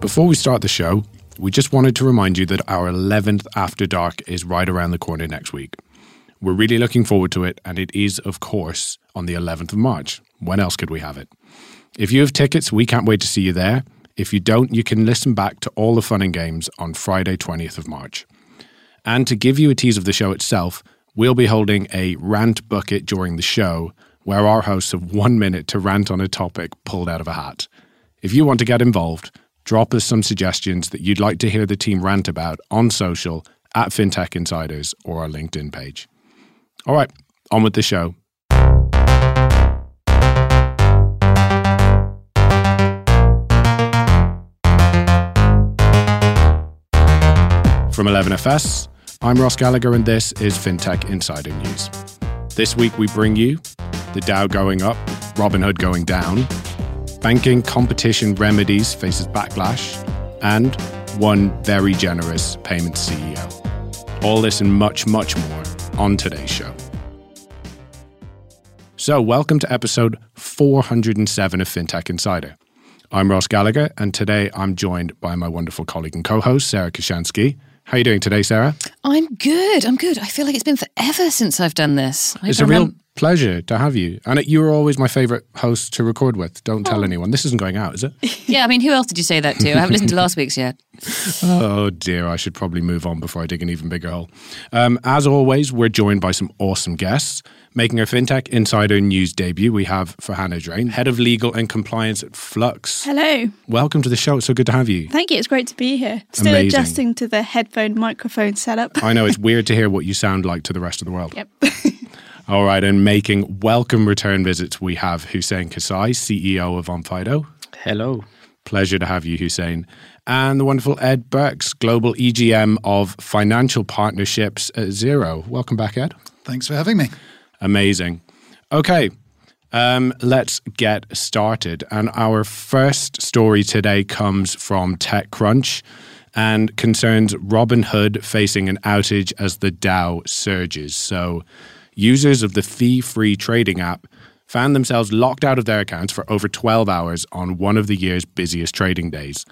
Before we start the show, we just wanted to remind you that our 11th After Dark is right around the corner next week. We're really looking forward to it, and it is, of course, on the 11th of March. When else could we have it? If you have tickets, we can't wait to see you there. If you don't, you can listen back to all the fun and games on Friday, 20th of March. And to give you a tease of the show itself, we'll be holding a rant bucket during the show where our hosts have one minute to rant on a topic pulled out of a hat. If you want to get involved, drop us some suggestions that you'd like to hear the team rant about on social at FinTech Insiders or our LinkedIn page. All right, on with the show. From 11FS, I'm Ross Gallagher, and this is FinTech Insider News. This week, we bring you the Dow going up, Robinhood going down, banking competition remedies faces backlash, and one very generous payments CEO. All this and much, much more on today's show. So, welcome to episode 407 of FinTech Insider. I'm Ross Gallagher, and today I'm joined by my wonderful colleague and co-host Sarah Kocianski. How are you doing today, Sarah? I'm good. I'm good. I feel like it's been forever since I've done this. I it's a real pleasure to have you. And you were always my favourite host to record with. Don't tell oh. anyone. This isn't going out, is it? yeah, I mean, who else did you say that to? I haven't listened to last week's yet. oh dear, I should probably move on before I dig an even bigger hole. Um, as always, we're joined by some awesome guests. Making our FinTech Insider News debut, we have Farhana Draine, Head of Legal and Compliance at Flux. Hello. Welcome to the show. It's so good to have you. Thank you. It's great to be here. Still Amazing. adjusting to the headphone microphone setup. I know, it's weird to hear what you sound like to the rest of the world. Yep. All right, and making welcome return visits, we have Husayn Kassai, CEO of Onfido. Hello. Pleasure to have you, Hussein. And the wonderful Ed Berks, Global EGM of Financial Partnerships at Xero. Welcome back, Ed. Thanks for having me. Amazing. Okay, um, let's get started. And our first story today comes from TechCrunch and concerns Robinhood facing an outage as the Dow surges. So, users of the fee free trading app found themselves locked out of their accounts for over 12 hours on one of the year's busiest trading days.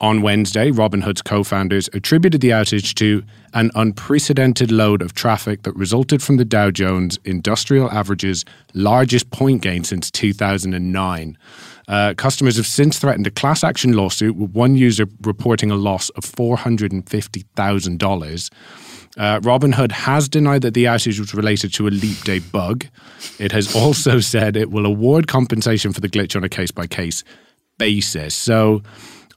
On Wednesday, Robinhood's co founders attributed the outage to an unprecedented load of traffic that resulted from the Dow Jones Industrial Average's largest point gain since 2009. Uh, customers have since threatened a class action lawsuit, with one user reporting a loss of $450,000. Uh, Robinhood has denied that the outage was related to a leap day bug. It has also said it will award compensation for the glitch on a case by case basis. So,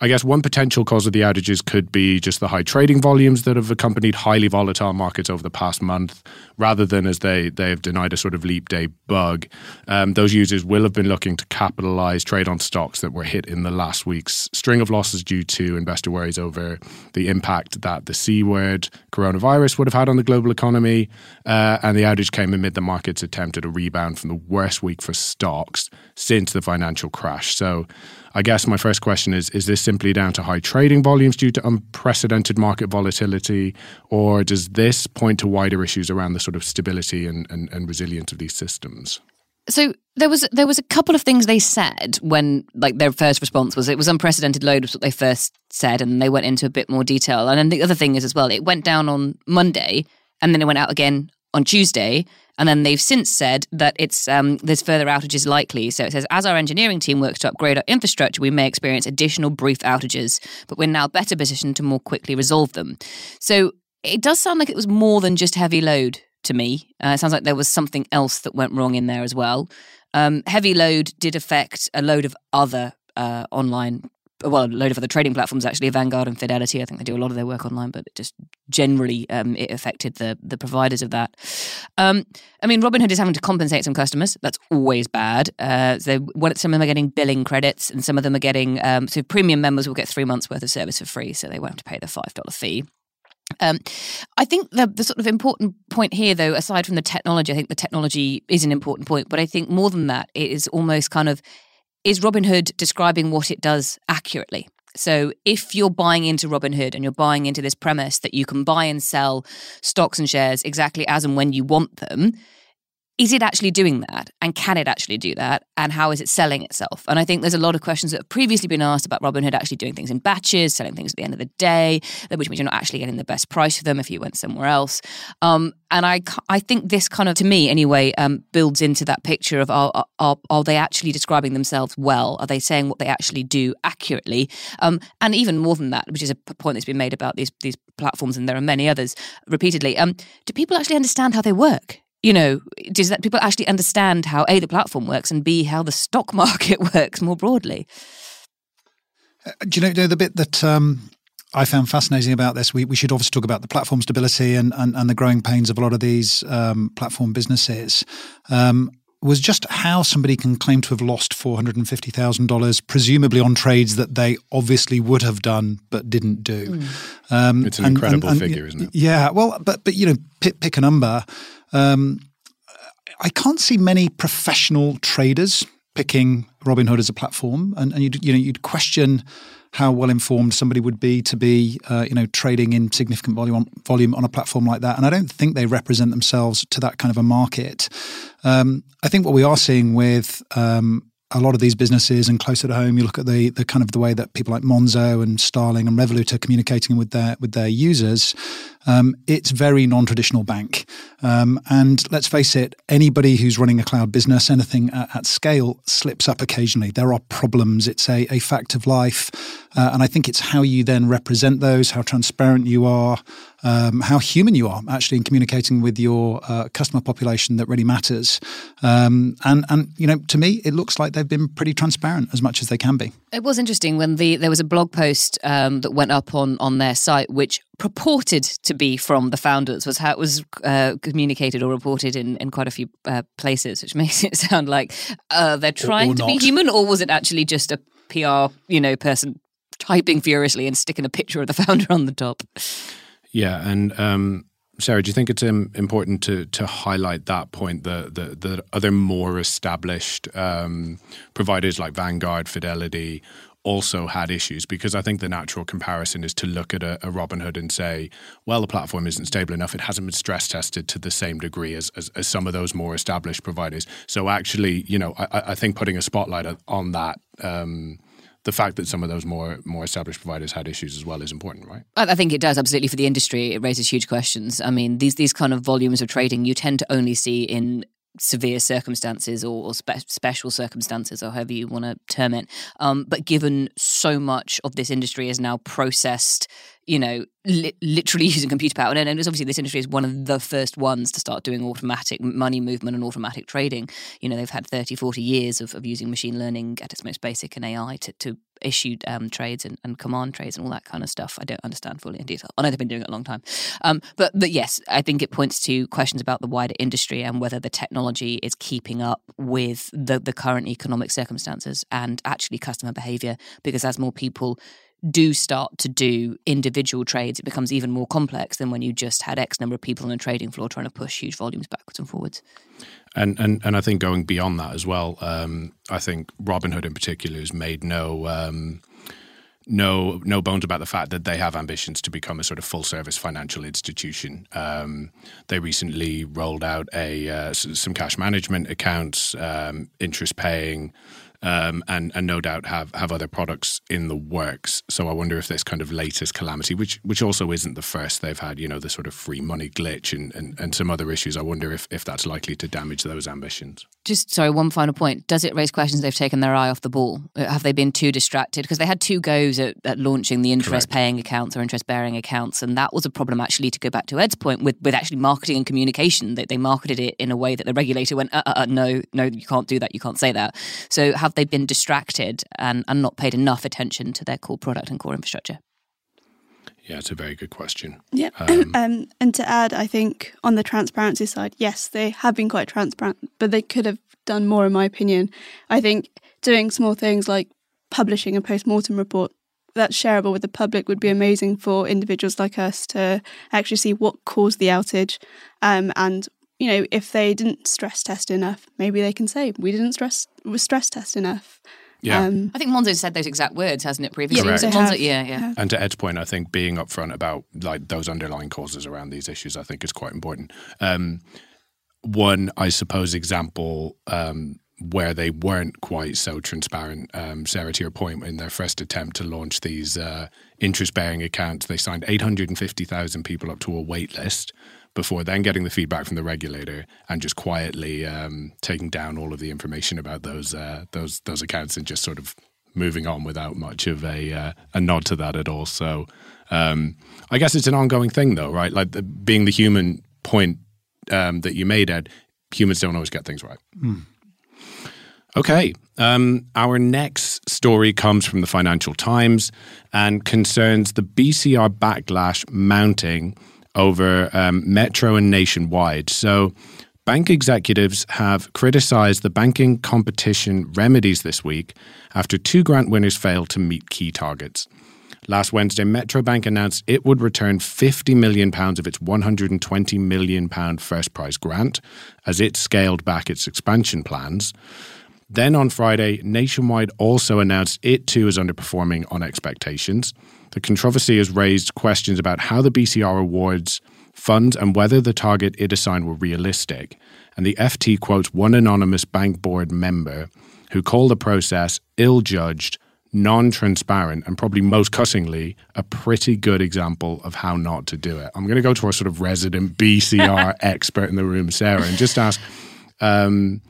I guess one potential cause of the outages could be just the high trading volumes that have accompanied highly volatile markets over the past month, rather than as they, they have denied a sort of leap day bug. Um, those users will have been looking to capitalize trade on stocks that were hit in the last week's string of losses due to investor worries over the impact that the C word coronavirus would have had on the global economy. Uh, and the outage came amid the market's attempt at a rebound from the worst week for stocks since the financial crash. So, I guess my first question is Is this simply down to high trading volumes due to unprecedented market volatility, or does this point to wider issues around the sort of stability and, and, and resilience of these systems? So there was there was a couple of things they said when like their first response was it was unprecedented load was what they first said and they went into a bit more detail and then the other thing is as well it went down on Monday and then it went out again on Tuesday and then they've since said that it's um, there's further outages likely. So it says, as our engineering team works to upgrade our infrastructure, we may experience additional brief outages, but we're now better positioned to more quickly resolve them. So it does sound like it was more than just heavy load to me. Uh, it sounds like there was something else that went wrong in there as well. Um, heavy load did affect a load of other uh, online well, a load of other trading platforms actually, Vanguard and Fidelity. I think they do a lot of their work online, but just generally um, it affected the the providers of that. Um, I mean, Robinhood is having to compensate some customers. That's always bad. Uh, so some of them are getting billing credits, and some of them are getting um, so premium members will get three months worth of service for free, so they won't have to pay the five dollar fee. Um, I think the, the sort of important point here, though, aside from the technology, I think the technology is an important point, but I think more than that, it is almost kind of is Robinhood describing what it does accurately? So if you're buying into Robinhood and you're buying into this premise that you can buy and sell stocks and shares exactly as and when you want them, is it actually doing that? And can it actually do that? And how is it selling itself? And I think there's a lot of questions that have previously been asked about Robinhood actually doing things in batches, selling things at the end of the day, which means you're not actually getting the best price for them if you went somewhere else. Um, and I, I think this kind of, to me anyway, um, builds into that picture of are, are, are they actually describing themselves well? Are they saying what they actually do accurately? Um, and even more than that, which is a point that's been made about these these platforms, and there are many others repeatedly. Um, do people actually understand how they work? You know, does that people actually understand how A, the platform works and B, how the stock market works more broadly? Uh, do you know the bit that um, I found fascinating about this? We, we should obviously talk about the platform stability and, and, and the growing pains of a lot of these um, platform businesses. Um, was just how somebody can claim to have lost $450,000, presumably on trades that they obviously would have done but didn't do. Mm. Um, it's an and, incredible and, and, figure, isn't it? Yeah. Well, but, but you know, pick, pick a number. Um, I can't see many professional traders picking Robinhood as a platform, and, and you'd, you know, you'd question how well informed somebody would be to be, uh, you know, trading in significant volume on, volume on a platform like that. And I don't think they represent themselves to that kind of a market. Um, I think what we are seeing with um, a lot of these businesses and closer to home, you look at the the kind of the way that people like Monzo and Starling and Revolut are communicating with their with their users. Um, it's very non-traditional bank, um, and let's face it, anybody who's running a cloud business, anything at, at scale, slips up occasionally. There are problems. It's a, a fact of life, uh, and I think it's how you then represent those, how transparent you are, um, how human you are actually in communicating with your uh, customer population that really matters. Um, and and you know, to me, it looks like they've been pretty transparent as much as they can be. It was interesting when the there was a blog post um, that went up on on their site, which purported to be from the founders was how it was uh, communicated or reported in, in quite a few uh, places, which makes it sound like uh, they're trying or, or to be human, or was it actually just a PR, you know, person typing furiously and sticking a picture of the founder on the top? Yeah, and um, Sarah, do you think it's um, important to to highlight that point? that the, the other more established um, providers like Vanguard, Fidelity, also had issues because I think the natural comparison is to look at a, a Robinhood and say, well, the platform isn't stable enough. It hasn't been stress tested to the same degree as, as, as some of those more established providers. So actually, you know, I, I think putting a spotlight on that. Um, the fact that some of those more more established providers had issues as well is important, right? I think it does absolutely for the industry. It raises huge questions. I mean, these these kind of volumes of trading you tend to only see in severe circumstances or, or spe- special circumstances or however you want to term it um, but given so much of this industry is now processed you know, li- literally using computer power. And, and obviously, this industry is one of the first ones to start doing automatic money movement and automatic trading. You know, they've had 30, 40 years of, of using machine learning at its most basic and AI to, to issue um, trades and, and, command trades and all that kind of stuff. I don't understand fully in detail. I know they've been doing it a long time. Um, but, but yes, I think it points to questions about the wider industry and whether the technology is keeping up with the, the current economic circumstances and actually customer behavior. Because as more people do start to do individual trades, it becomes even more complex than when you just had X number of people on a trading floor trying to push huge volumes backwards and forwards. And and and I think going beyond that as well, um, I think Robinhood in particular has made no. Um, no, no bones about the fact that they have ambitions to become a sort of full service financial institution. Um, they recently rolled out a uh, some cash management accounts, um, interest paying, um, and and no doubt have have other products in the works. So I wonder if this kind of latest calamity, which which also isn't the first they've had, you know, the sort of free money glitch and and, and some other issues. I wonder if if that's likely to damage those ambitions. Just sorry, one final point. Does it raise questions they've taken their eye off the ball? Uh, have they been too distracted? Because they had two goes at, at launching the interest paying accounts or interest bearing accounts, and that was a problem actually. To go back to Ed's point with with actually marketing and communication, that they marketed it in a way that the regulator went, uh, uh, uh, no, no, you can't do that, you can't say that. So have they been distracted and, and not paid enough attention to their core product and core infrastructure? Yeah, it's a very good question. Yeah. Um, um, and to add, I think on the transparency side, yes, they have been quite transparent, but they could have done more, in my opinion. I think doing small things like publishing a post mortem report that's shareable with the public would be amazing for individuals like us to actually see what caused the outage um, and you know, if they didn't stress test enough, maybe they can say we didn't stress stress test enough. Yeah, um, I think Monzo said those exact words, hasn't it? Previously, yeah, Monzo, yeah, yeah. And to Ed's point, I think being upfront about like those underlying causes around these issues, I think is quite important. Um, one, I suppose, example um, where they weren't quite so transparent. Um, Sarah, to your point, in their first attempt to launch these uh, interest bearing accounts, they signed 850,000 people up to a wait list before then getting the feedback from the regulator and just quietly um, taking down all of the information about those uh, those those accounts and just sort of moving on without much of a uh, a nod to that at all. So um, I guess it's an ongoing thing, though, right? Like the, being the human point um, that you made, Ed. Humans don't always get things right. Mm. Okay. Um, our next story comes from the Financial Times and concerns the BCR backlash mounting over um, Metro and Nationwide. So, bank executives have criticized the banking competition remedies this week after two grant winners failed to meet key targets. Last Wednesday, Metro Bank announced it would return £50 million of its £120 million first prize grant as it scaled back its expansion plans. Then on Friday, Nationwide also announced it too is underperforming on expectations. The controversy has raised questions about how the BCR awards funds and whether the target it assigned were realistic. And the FT quotes one anonymous bank board member who called the process ill judged, non transparent, and probably most cussingly, a pretty good example of how not to do it. I'm going to go to our sort of resident BCR expert in the room, Sarah, and just ask. Um,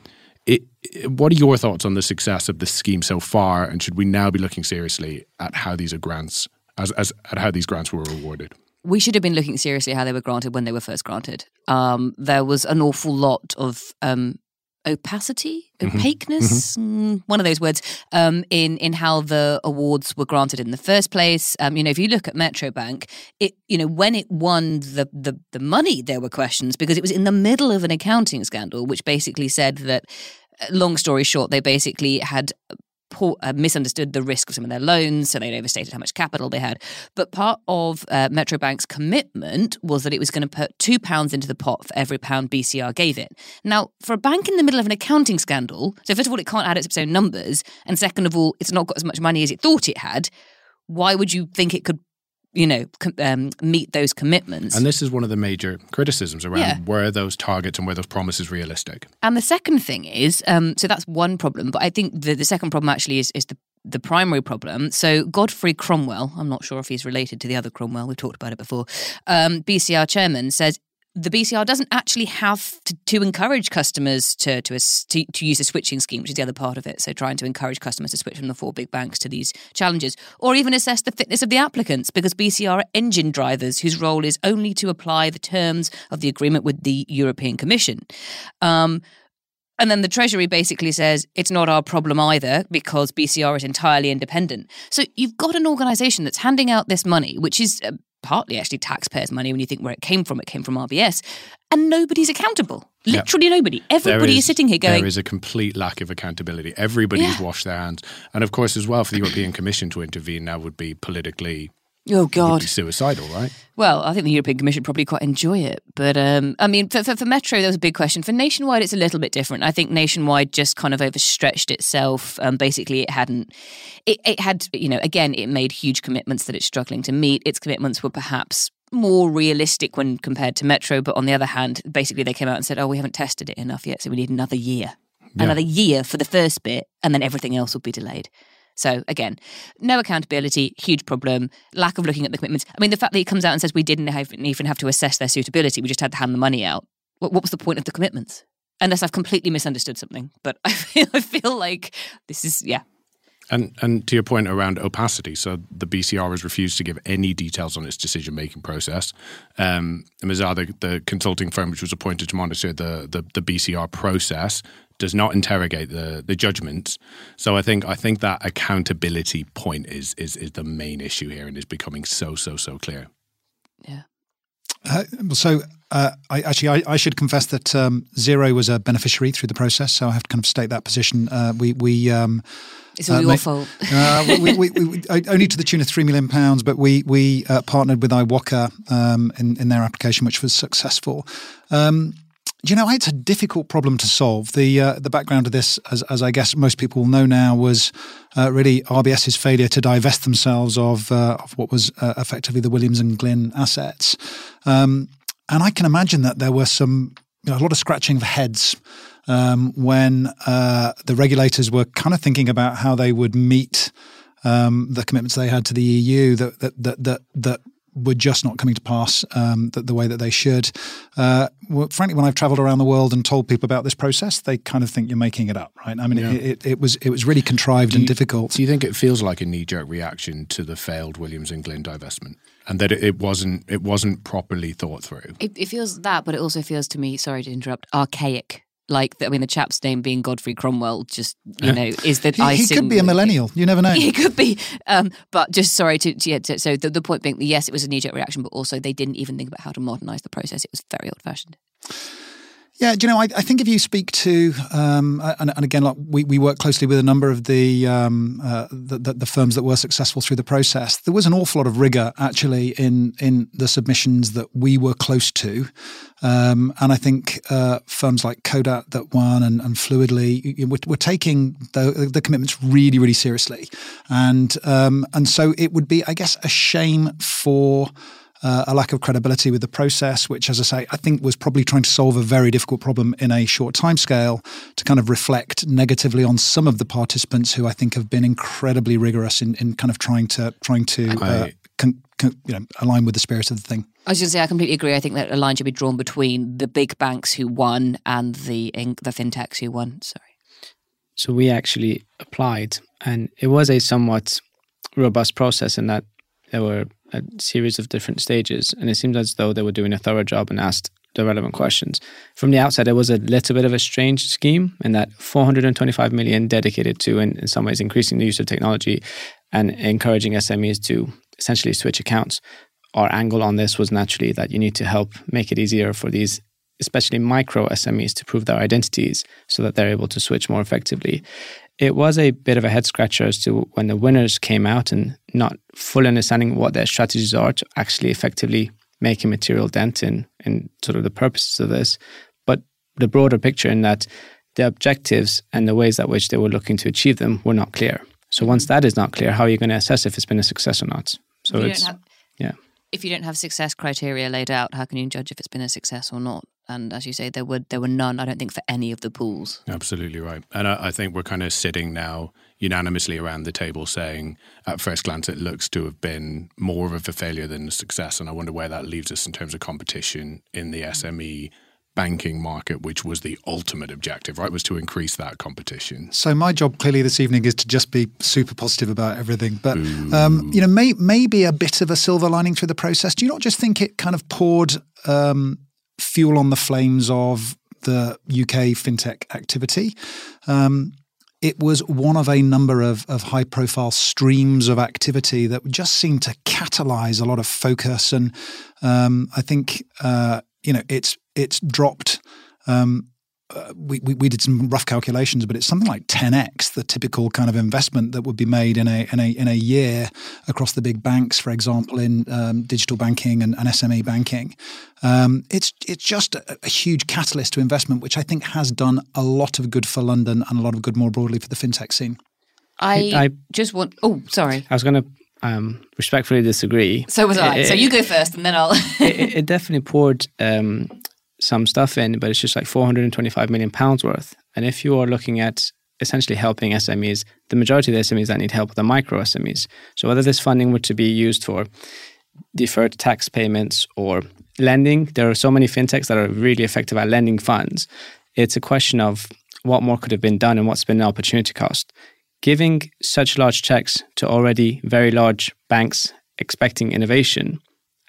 it, what are your thoughts on the success of the scheme so far, and should we now be looking seriously at how these are grants, as, as at how these grants were awarded? We should have been looking seriously how they were granted when they were first granted. Um, there was an awful lot of um, opacity, mm-hmm. opaqueness, mm-hmm. one of those words, um, in in how the awards were granted in the first place. Um, you know, if you look at Metro Bank, it you know when it won the, the the money, there were questions because it was in the middle of an accounting scandal, which basically said that. Uh, long story short, they basically had poor, uh, misunderstood the risk of some of their loans, so they'd overstated how much capital they had. But part of uh, Metro Bank's commitment was that it was going to put two pounds into the pot for every pound BCR gave it. Now, for a bank in the middle of an accounting scandal, so first of all, it can't add its own numbers, and second of all, it's not got as much money as it thought it had. Why would you think it could you know, um, meet those commitments. And this is one of the major criticisms around yeah. were those targets and were those promises realistic. And the second thing is, um, so that's one problem, but I think the, the second problem actually is, is the the primary problem. So Godfrey Cromwell, I'm not sure if he's related to the other Cromwell, we've talked about it before, um, BCR chairman says the BCR doesn't actually have to, to encourage customers to, to, to, to use a switching scheme, which is the other part of it. So trying to encourage customers to switch from the four big banks to these challenges, or even assess the fitness of the applicants, because BCR are engine drivers whose role is only to apply the terms of the agreement with the European Commission. Um, and then the Treasury basically says it's not our problem either because BCR is entirely independent. So you've got an organisation that's handing out this money, which is uh, partly actually taxpayers' money when you think where it came from. It came from RBS, and nobody's accountable. Literally yep. nobody. Everybody is, is, sitting here going. There is a complete lack of accountability. Everybody's yeah. washed their hands, and of course, as well, for the European Commission to intervene now would be politically Oh God, suicidal, right? Well, I think the European Commission probably quite enjoy it, but um, I mean, for, for, for, Metro, there was a big question. For Nationwide, it's a little bit different. I think Nationwide just kind of overstretched itself. Um, basically, it hadn't. It, it had, you know, again, it made huge commitments that it's struggling to meet. Its commitments were perhaps more realistic when compared to Metro, but on the other hand, basically they came out and said, "Oh, we haven't tested it enough yet, so we need another year." Yeah. Another year for the first bit, and then everything else will be delayed. So again, no accountability, huge problem. Lack of looking at the commitments. I mean, the fact that he comes out and says we didn't even have to assess their suitability, we just had to hand the money out. What, what was the point of the commitments? Unless I've completely misunderstood something, but I feel I feel like this is yeah. And and to your point around opacity, so the BCR has refused to give any details on its decision making process. Um, Mazars, the, the consulting firm which was appointed to monitor the, the, the BCR process, does not interrogate the the judgments. So I think I think that accountability point is is is the main issue here and is becoming so so so clear. Yeah. Uh, so uh, I actually I, I, should confess that um, Xero was a beneficiary through the process, so I have to kind of state that position. Uh, we we. Um, it's all uh, your fault. Uh, we, we, we, only to the tune of three million pounds, but we we uh, partnered with IWOCA um, in in their application, which was successful. Um, you know, it's a difficult problem to solve. The uh, the background of this, as, as I guess most people know now, was uh, really RBS's failure to divest themselves of uh, of what was uh, effectively the Williams and Glyn assets. Um, and I can imagine that there were some you know, a lot of scratching of heads um, when uh, the regulators were kind of thinking about how they would meet um, the commitments they had to the EU that that that that, that were just not coming to pass um, the, the, way that they should. Uh, well, frankly, when I've travelled around the world and told people about this process, they kind of think you're making it up, right? I mean, yeah. it, it, it, was it was really contrived you, and difficult. Do you think it feels like a knee jerk reaction to the failed Williams and Glyn divestment? and that it, wasn't it wasn't properly thought through. It, it, feels that, but it also feels to me. Sorry to interrupt. Archaic. Like I mean, the chap's name being Godfrey Cromwell, just you yeah. know, is that he, he could be a millennial. You never know. He could be. Um, but just sorry to, yeah. To, so the, the point being, yes, it was a knee jerk reaction, but also they didn't even think about how to modernise the process. It was very old fashioned. Yeah, do you know? I, I, think if you speak to, um, and, and, again, like we, we work closely with a number of the, um, uh, the, the, the firms that were successful through the process. There was an awful lot of rigor actually in in the submissions that we were close to, um, and I think uh, firms like Codat that won and, and Fluidly were, were taking the, the commitments really really seriously, and um, and so it would be, I guess, a shame for uh, a lack of credibility with the process, which, as I say, I think was probably trying to solve a very difficult problem in a short time scale to kind of reflect negatively on some of the participants who I think have been incredibly rigorous in, in kind of trying to trying to uh, con, con, you know align with the spirit of the thing. I was going to say I completely agree. I think that a line should be drawn between the big banks who won and the the fintechs who won. Sorry. So we actually applied, and it was a somewhat robust process in that there were a series of different stages, and it seemed as though they were doing a thorough job and asked the relevant questions. From the outset, it was a little bit of a strange scheme in that 425 million dedicated to, in some ways, increasing the use of technology and encouraging SMEs to essentially switch accounts. Our angle on this was naturally that you need to help make it easier for these especially micro SMEs to prove their identities so that they're able to switch more effectively it was a bit of a head scratcher as to when the winners came out and not fully understanding what their strategies are to actually effectively make a material dent in, in sort of the purposes of this. But the broader picture in that the objectives and the ways at which they were looking to achieve them were not clear. So once that is not clear, how are you going to assess if it's been a success or not? So it's have, yeah. If you don't have success criteria laid out, how can you judge if it's been a success or not? And as you say, there were there were none. I don't think for any of the pools. Absolutely right, and I, I, think we're kind of sitting now unanimously around the table saying, at first glance, it looks to have been more of a failure than a success, and I wonder where that leaves us in terms of competition in the SME banking market, which was the ultimate objective, right? Was to increase that competition. So my job clearly this evening is to just be super positive about everything, but um, you know, may, maybe a bit of a silver lining through the process. Do you not just think it kind of poured um, fuel on the flames of the UK fintech activity. Um, it was one of a number of, of high profile streams of activity that just seemed to catalyze a lot of focus. And um, I think, uh, you know, it's, it's dropped um, uh, we, we, we, did some rough calculations, but it's something like 10x the typical kind of investment that would be made in a in a in a year across the big banks, for example, in um, digital banking and, and SME banking. Um, it's it's just a, a, huge catalyst to investment, which I think has done a lot of good for London and a lot of good more broadly for the fintech scene. I, I just want. Oh, sorry. I was going to um, respectfully disagree. So was I. It, so you go first, and then I'll. it, it, definitely poured um, some stuff in, but it's just like 425 million pounds worth. And if you are looking at essentially helping SMEs, the majority of the SMEs that need help are the micro SMEs. So whether this funding were to be used for deferred tax payments or lending, there are so many fintechs that are really effective at lending funds. It's a question of what more could have been done and what's been the opportunity cost. Giving such large checks to already very large banks expecting innovation,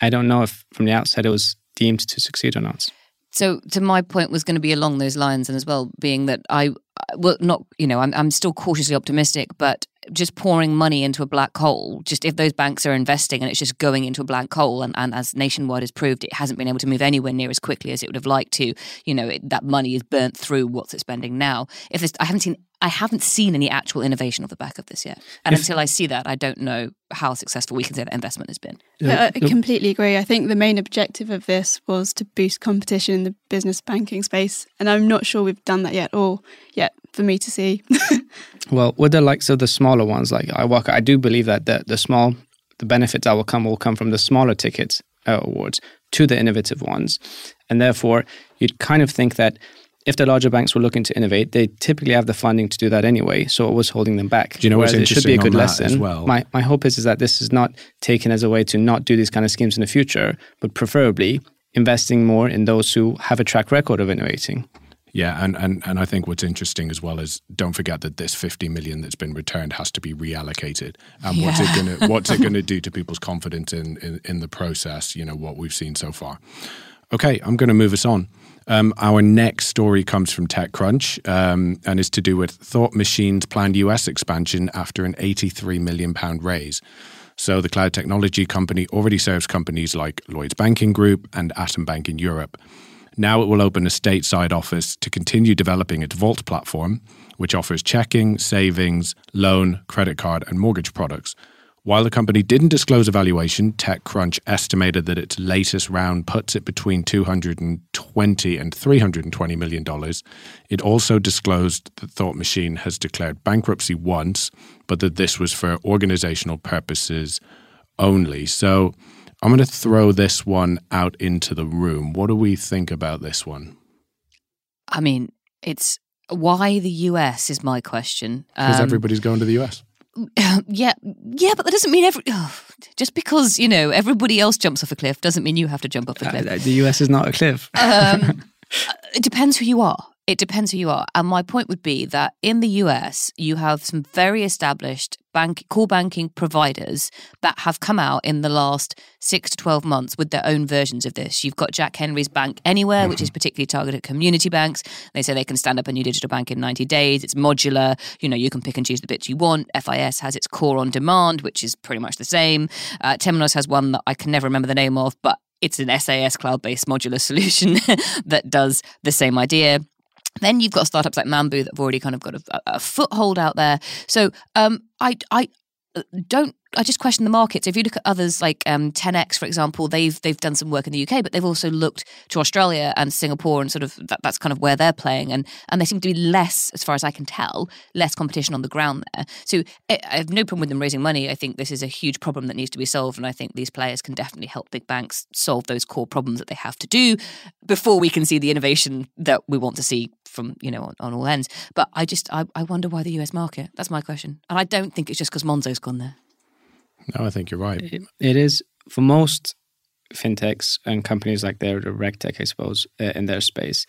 I don't know if from the outset it was deemed to succeed or not. So, to my point was going to be along those lines, and as well being that I, well, not you know, I'm I'm still cautiously optimistic, but just pouring money into a black hole, just if those banks are investing and it's just going into a black hole, and, and as Nationwide has proved, it hasn't been able to move anywhere near as quickly as it would have liked to. You know, it, that money is burnt through what's it spending now. If I haven't seen I haven't seen any actual innovation off the back of this yet. And if, until I see that, I don't know how successful we can say that investment has been. I completely agree. I think the main objective of this was to boost competition in the business banking space. And I'm not sure we've done that yet, or yet for me to see. well, with the likes of the smaller ones, like IWOCA, I do believe that the, the small, the benefits that will come will come from the smaller tickets uh, awards to the innovative ones. And therefore, you'd kind of think that if the larger banks were looking to innovate, they typically have the funding to do that anyway. So it was holding them back. Do you know what's Whereas it should be a interesting good on that lesson. as well? My my hope is is that this is not taken as a way to not do these kind of schemes in the future, but preferably investing more in those who have a track record of innovating. Yeah, and, and and I think what's interesting as well is don't forget that this 50 million that's been returned has to be reallocated. And what's it gonna what's it gonna do to people's confidence in, in in the process? You know what we've seen so far. Okay, I'm going to move us on. Um, our next story comes from TechCrunch um, and is to do with Thought Machine's planned US expansion after an 83 million pound raise. So the cloud technology company already serves companies like Lloyd's Banking Group and Atom Bank in Europe. Now it will open a stateside office to continue developing its Vault platform, which offers checking, savings, loan, credit card, and mortgage products. While the company didn't disclose a valuation, TechCrunch estimated that its latest round puts it between 220 and 320 million dollars. It also disclosed that Thought Machine has declared bankruptcy once, but that this was for organizational purposes only. So I'm going to throw this one out into the room. What do we think about this one? I mean, it's why the US is my question. Because Um, everybody's going to the US. yeah, yeah, but that doesn't mean every. Oh, just because you know everybody else jumps off a cliff doesn't mean you have to jump off a cliff. Uh, the US is not a cliff. um, it depends who you are. It depends who you are. And my point would be that in the US, you have some very established bank core banking providers that have come out in the last six to 12 months with their own versions of this. You've got Jack Henry's Bank Anywhere, which is particularly targeted at community banks. They say they can stand up a new digital bank in 90 days. It's modular. You know, you can pick and choose the bits you want. FIS has its core on demand, which is pretty much the same. Uh, Temenos has one that I can never remember the name of, but it's an SAS cloud based modular solution that does the same idea. Then you've got startups like Mambu that have already kind of got a, a foothold out there. So um, I, I uh, don't. I just question the market. So if you look at others like um, 10x, for example, they've they've done some work in the UK, but they've also looked to Australia and Singapore, and sort of that, that's kind of where they're playing, and and they seem to be less, as far as I can tell, less competition on the ground there. So I, have no problem with them raising money. I think this is a huge problem that needs to be solved, and I think these players can definitely help big banks solve those core problems that they have to do before we can see the innovation that we want to see from you know on, on all ends. But I just I, I wonder why the US market. That's my question, and I don't think it's just because Monzo's gone there. No, I think you're right. It, it is for most fintechs and companies like their the regtech, I suppose, uh, in their space.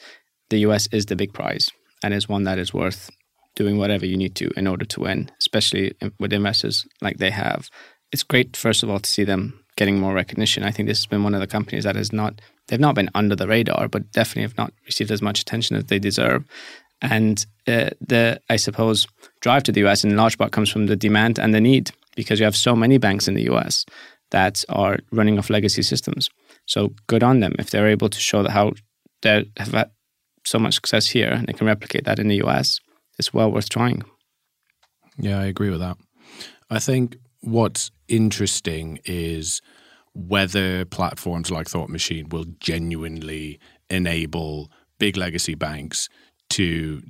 The US is the big prize and is one that is worth doing whatever you need to in order to win, especially with investors like they have. It's great, first of all, to see them getting more recognition. I think this has been one of the companies that has not they've not been under the radar, but definitely have not received as much attention as they deserve. And uh, the, I suppose, drive to the US in large part comes from the demand and the need because you have so many banks in the US that are running off legacy systems. So good on them if they're able to show that how they have had so much success here and they can replicate that in the US. It's well worth trying. Yeah, I agree with that. I think what's interesting is whether platforms like Thought Machine will genuinely enable big legacy banks to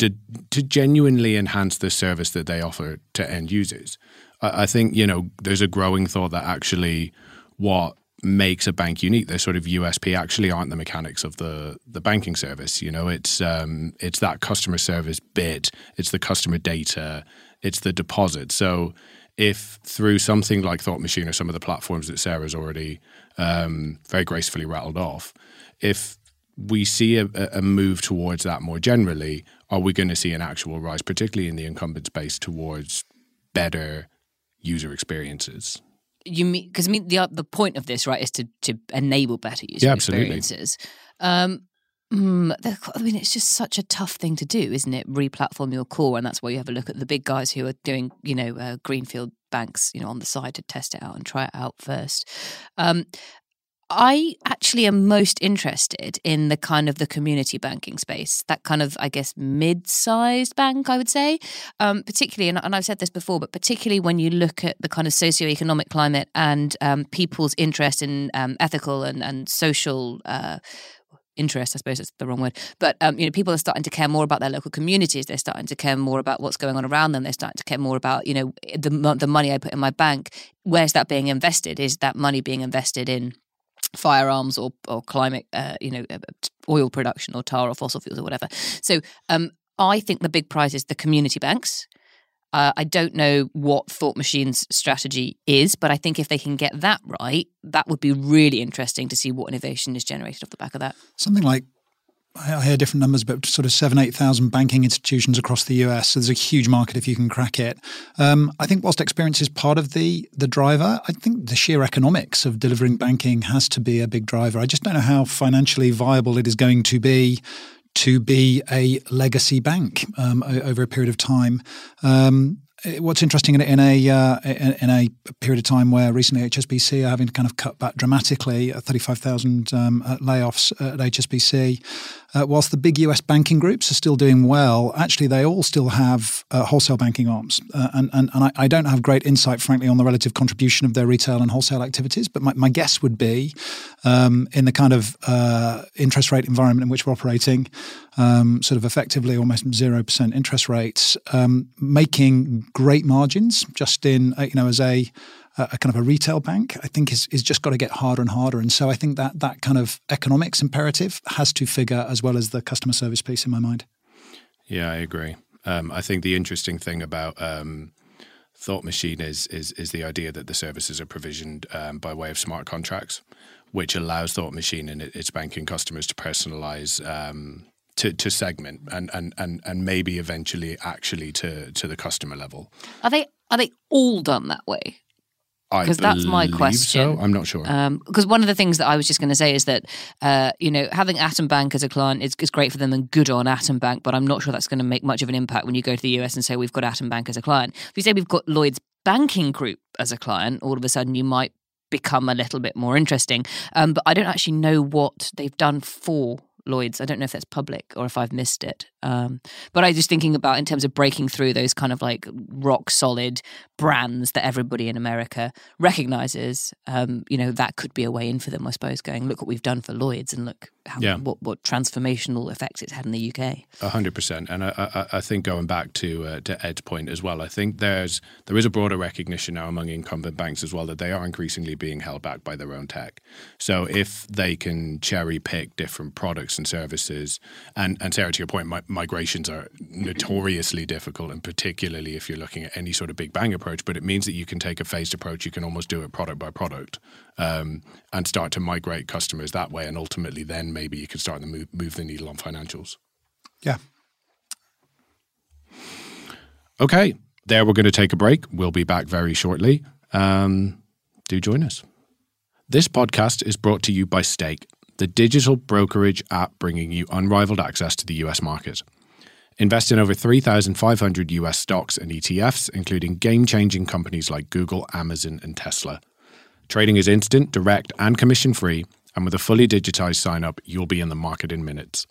to, to genuinely enhance the service that they offer to end users. I, I think you know there's a growing thought that actually what makes a bank unique, their sort of USP, actually aren't the mechanics of the the banking service. You know, it's um, it's that customer service bit, it's the customer data, it's the deposit. So if through something like Thought Machine or some of the platforms that Sarah's already um, very gracefully rattled off, if we see a, a move towards that more generally, are we going to see an actual rise, particularly in the incumbent space, towards better user experiences? You mean because I mean the the point of this right is to to enable better user Yeah, absolutely. experiences. Um, mm, I mean, it's just such a tough thing to do, isn't it? Replatform your core, and that's why you have a look at the big guys who are doing, you know, uh, greenfield banks, you know, on the side to test it out and try it out first. Um, I actually am most interested in the kind of the community banking space, that kind of, I guess, mid-sized bank, I would say, um, particularly, and, and I've said this before, but particularly when you look at the kind of socioeconomic climate and um, people's interest in um, ethical and, and social uh, interest. I suppose that's the wrong word, but um, you know, people are starting to care more about their local communities. They're starting to care more about what's going on around them. They're starting to care more about you know the the money I put in my bank. Where's that being invested? Is that money being invested in firearms or or climate, uh, you know, uh, oil production or tar or fossil fuels or whatever? So um, I think the big prize is the community banks. Uh, I don't know what Thought Machine's strategy is, but I think if they can get that right, that would be really interesting to see what innovation is generated off the back of that. Something like I hear different numbers, but sort of seven, eight thousand banking institutions across the US. So there's a huge market if you can crack it. Um, I think whilst experience is part of the the driver, I think the sheer economics of delivering banking has to be a big driver. I just don't know how financially viable it is going to be to be a legacy bank um, over a period of time. Um, what's interesting in, a uh, in, a period of time where recently HSBC are having to kind of cut back dramatically, uh, thirty five thousand um, layoffs at HSBC. Uh, whilst the big US banking groups are still doing well, actually they all still have uh, wholesale banking arms. Uh, and and, and I, I, don't have great insight, frankly, on the relative contribution of their retail and wholesale activities. But my, my guess would be um, in the kind of uh, interest rate environment in which we're operating, um, sort of effectively almost 0% interest rates, um, making great margins just in, uh, you know, as a a kind of a retail bank, I think is is just got to get harder and harder. And so I think that that kind of economics imperative has to figure as well as the customer service piece in my mind. Yeah, I agree. Um, I think the interesting thing about um, Thought Machine is is is the idea that the services are provisioned um, by way of smart contracts, which allows Thought Machine and its banking customers to personalize. Um, to, to segment and, and, and, and maybe eventually actually to, to the customer level. Are they are they all done that way? Because that's my question. So. I'm not sure. Because um, one of the things that I was just going to say is that, uh, you know, having Atom Bank as a client is, is great for them and good on Atom Bank, but I'm not sure that's going to make much of an impact when you go to the US and say we've got Atom Bank as a client. If you say we've got Lloyd's Banking Group as a client, all of a sudden you might become a little bit more interesting. Um, but I don't actually know what they've done for Lloyd's. I don't know if that's public or if I've missed it. Um, but I was just thinking about in terms of breaking through those kind of like rock solid brands that everybody in America recognizes. Um, you know, that could be a way in for them, I suppose. Going, look what we've done for Lloyd's, and look how, yeah. what, what transformational effects it's had in the UK. A hundred percent, and I, I, I, think going back to uh, to Ed's point as well, I think there's there is a broader recognition now among incumbent banks as well that they are increasingly being held back by their own tech. So if they can cherry pick different products and services, and and Sarah, to your point, my, migrations are notoriously difficult, and particularly if you're looking at any sort of big bang approach. But it means that you can take a phased approach. You can almost do it product by product, um, and start to migrate customers that way. And ultimately, then maybe you can start to move, move the needle on financials. Yeah. Okay, there we're going to take a break. We'll be back very shortly. Um, do join us. This podcast is brought to you by Stake the digital brokerage app bringing you unrivaled access to the US market. Invest in over 3,500 US stocks and ETFs, including game changing companies like Google, Amazon, and Tesla. Trading is instant, direct, and commission free, and with a fully digitized sign up, you'll be in the market in minutes.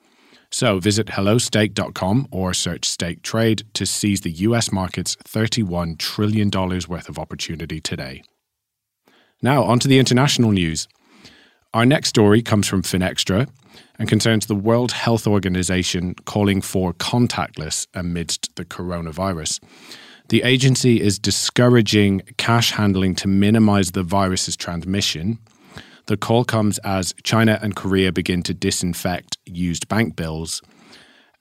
So visit hellostake.com or search Stake Trade to seize the US market's $31 trillion worth of opportunity today. Now, on to the international news. Our next story comes from Finextra and concerns the World Health Organization calling for contactless amidst the coronavirus. The agency is discouraging cash handling to minimize the virus's transmission. The call comes as China and Korea begin to disinfect used bank bills.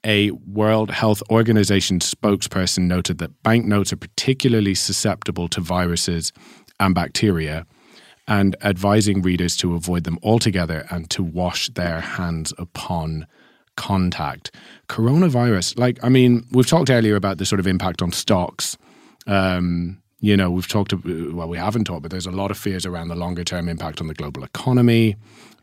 A World Health Organization spokesperson noted that banknotes are particularly susceptible to viruses and bacteria and advising readers to avoid them altogether and to wash their hands upon contact. Coronavirus, like, I mean, we've talked earlier about the sort of impact on stocks. Um, you know, we've talked, about, well, we haven't talked, but there's a lot of fears around the longer term impact on the global economy.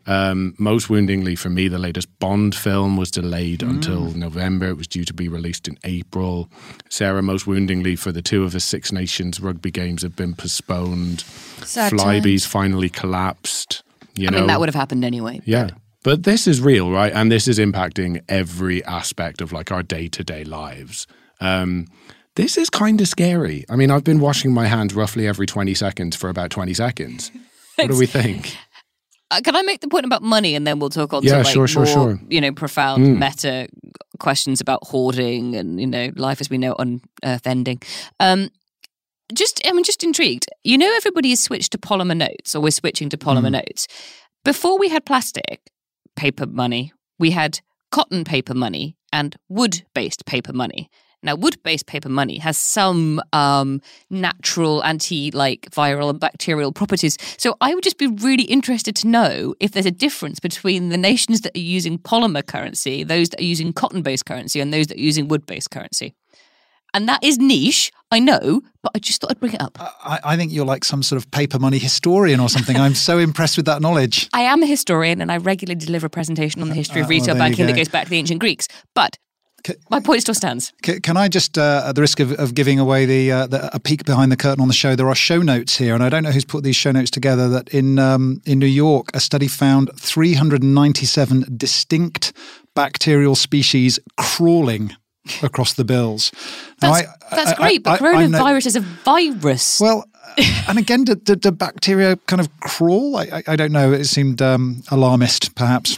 Um, most woundingly for me, the latest Bond film was delayed mm. until November. It was due to be released in April. Sarah, most woundingly for the two of the Six Nations rugby games have been postponed. Sad Flybe's times. finally collapsed. You I know, mean, that would have happened anyway. Yeah. But this is real, right? And this is impacting every aspect of like our day to day lives. Um, this is kind of scary. I mean, I've been washing my hands roughly every 20 seconds for about 20 seconds. What do we think? uh, can I make the point about money, and then we'll talk on Yeah, to like sure, sure, more, sure. you know, profound Mm. meta questions about hoarding and you know life as we know it on Earth ending. Um, just, I mean, just intrigued. You know, everybody has switched to polymer notes, or we're switching to polymer notes. Before we had plastic paper money, we had cotton paper money and wood-based paper money. Now, wood-based paper money has some um, natural anti, like viral and bacterial properties. So, I would just be really interested to know if there's a difference between the nations that are using polymer currency, those that are using cotton-based currency, and those that are using wood-based currency. And that is niche, I know, but I just thought I'd bring it up. I, I think you're like some sort of paper money historian or something. I'm so impressed with that knowledge. I am a historian and I regularly deliver a presentation on the history of Uh, well, retail there banking that goes back to the ancient Greeks. But Ca- my point still stands. C- Can I just, uh, at the risk of, of giving away the, uh, the a peek behind the curtain on the show, there are show notes here, and I don't know who's put these show notes together. That in um, in New York, a study found 397 distinct bacterial species crawling across the bills. Now, That's, I- that's I- great, but I- know- coronavirus is a virus. well, uh, and again, do, do bacteria kind of crawl? I, I, I don't know. It seemed um, alarmist, perhaps.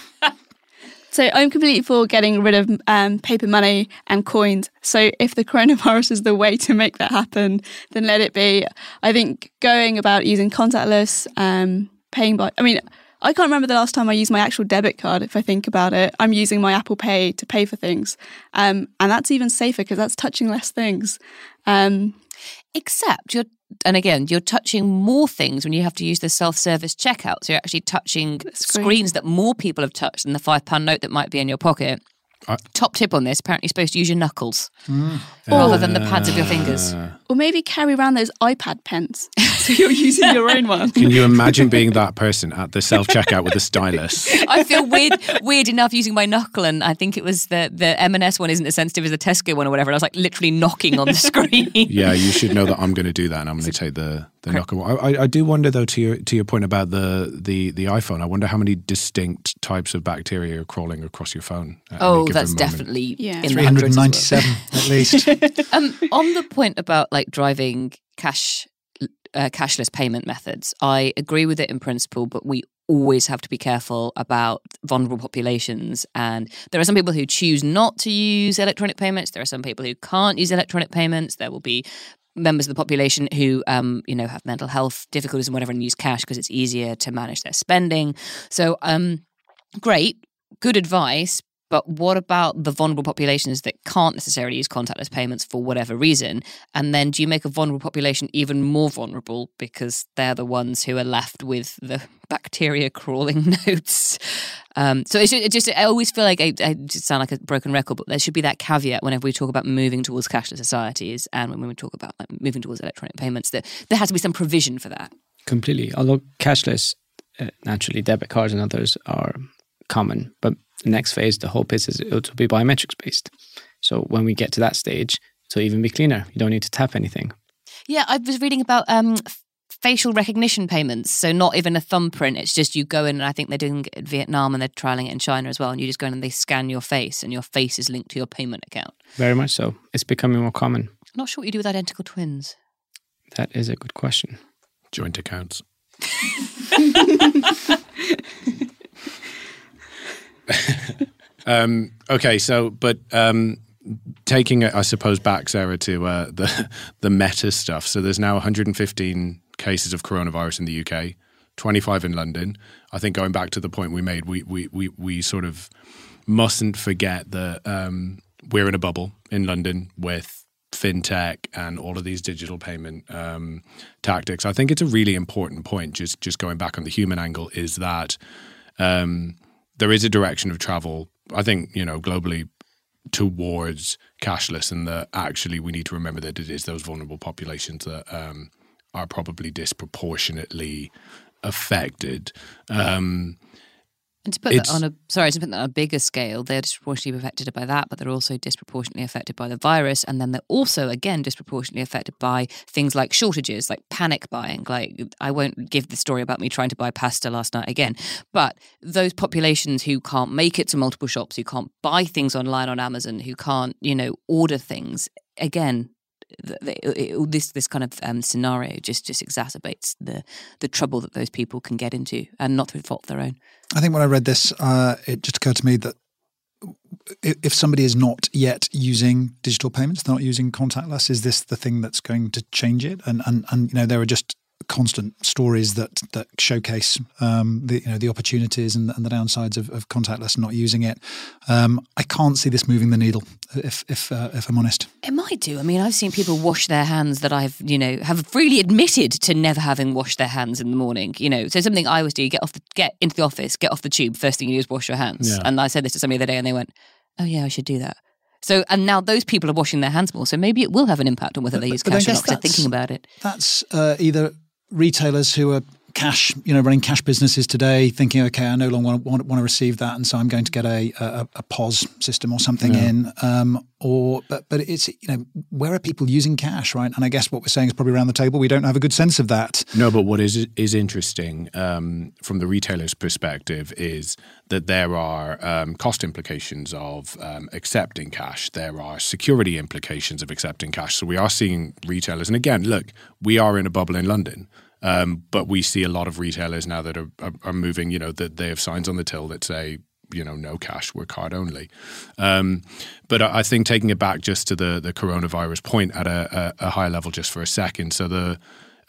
So I'm completely for getting rid of um, paper money and coins. So if the coronavirus is the way to make that happen, then let it be. I think going about using contactless, um, paying by. I mean, I can't remember the last time I used my actual debit card. If I think about it, I'm using my Apple Pay to pay for things, um, and that's even safer because that's touching less things. Um, Except you're, and again, you're touching more things when you have to use the self-service checkout. So you're actually touching screen. screens that more people have touched than the five pound note that might be in your pocket. I- Top tip on this: apparently, you're supposed to use your knuckles mm. rather than the oh. pads of your fingers. or maybe carry around those iPad pens, so you're using your own one. Can you imagine being that person at the self checkout with a stylus? I feel weird, weird enough using my knuckle, and I think it was the the M&S one isn't as sensitive as the Tesco one or whatever. And I was like literally knocking on the screen. Yeah, you should know that I'm going to do that, and I'm going to take the the knuckle. I, I, I do wonder though to your to your point about the the the iPhone. I wonder how many distinct types of bacteria are crawling across your phone. Oh, that's moment. definitely Yeah. in the well. 397 at least. Um, on the point about like driving cash, uh, cashless payment methods, I agree with it in principle, but we always have to be careful about vulnerable populations. And there are some people who choose not to use electronic payments. There are some people who can't use electronic payments. There will be members of the population who, um, you know, have mental health difficulties and whatever, and use cash because it's easier to manage their spending. So, um, great, good advice. But what about the vulnerable populations that can't necessarily use contactless payments for whatever reason? And then do you make a vulnerable population even more vulnerable because they're the ones who are left with the bacteria crawling notes? Um, so it's it just, I always feel like I, I just sound like a broken record, but there should be that caveat whenever we talk about moving towards cashless societies and when we talk about like, moving towards electronic payments, that there has to be some provision for that. completely. Although cashless, uh, naturally, debit cards and others are common. But the next phase, the hope is, is it will be biometrics based. So when we get to that stage, it'll even be cleaner. You don't need to tap anything. Yeah, I was reading about um, facial recognition payments. So not even a thumbprint. It's just you go in, and I think they're doing it in Vietnam and they're trialing it in China as well. And you just go in and they scan your face, and your face is linked to your payment account. Very much so. It's becoming more common. I'm not sure what you do with identical twins. That is a good question. joint accounts. um, okay, so but um, taking it, I suppose, back Sarah to uh, the the meta stuff. So there's now 115 cases of coronavirus in the UK, 25 in London. I think going back to the point we made, we we we, we sort of mustn't forget that um, we're in a bubble in London with fintech and all of these digital payment um, tactics. I think it's a really important point. Just just going back on the human angle is that um, there is a direction of travel. I think you know globally towards cashless, and that actually we need to remember that it is those vulnerable populations that um, are probably disproportionately affected. Um, And to put It's- that on a sorry, to put that on a bigger scale, they're disproportionately affected by that, but they're also disproportionately affected by the virus, and then they're also again disproportionately affected by things like shortages, like panic buying. Like I won't give the story about me trying to buy pasta last night again, but those populations who can't make it to multiple shops, who can't buy things online on Amazon, who can't you know order things again. the, the, it, this this kind of um, scenario just just exacerbates the the trouble that those people can get into, and not through fault of their own. I think when I read this, uh, it just occurred to me that if somebody is not yet using digital payments, they're not using contactless, is this the thing that's going to change it? And and and you know there are just constant stories that that showcase um, the you know the opportunities and, and the downsides of, of, contactless and not using it. Um, I can't see this moving the needle, if if uh, if I'm honest. It might do. I mean, I've seen people wash their hands that I've you know have freely admitted to never having washed their hands in the morning. You know, so something I always do: get off the get into the office, get off the tube. First thing you do is wash your hands. Yeah. And I said this to somebody the other day, and they went, "Oh yeah, I should do that." So, and now those people are washing their hands more. So maybe it will have an impact on whether but, they use cash or not. Because they're thinking about it. That's uh, either retailers who are cash, you know, running cash businesses today, thinking, okay, I no longer want, want, want to receive that, and so I'm going to get a a, a POS system or something yeah. in. Um, or, but but it's you know, where are people using cash, right? And I guess what we're saying is probably around the table, we don't have a good sense of that. No, but what is is interesting um, from the retailer's perspective is that there are um, cost implications of um, accepting cash. There are security implications of accepting cash. So we are seeing retailers, and again, look, we are in a bubble in London. Um, but we see a lot of retailers now that are, are, are, moving, you know, that they have signs on the till that say, you know, no cash, we're card only. Um, but I think taking it back just to the the coronavirus point at a, a, a high level just for a second. So the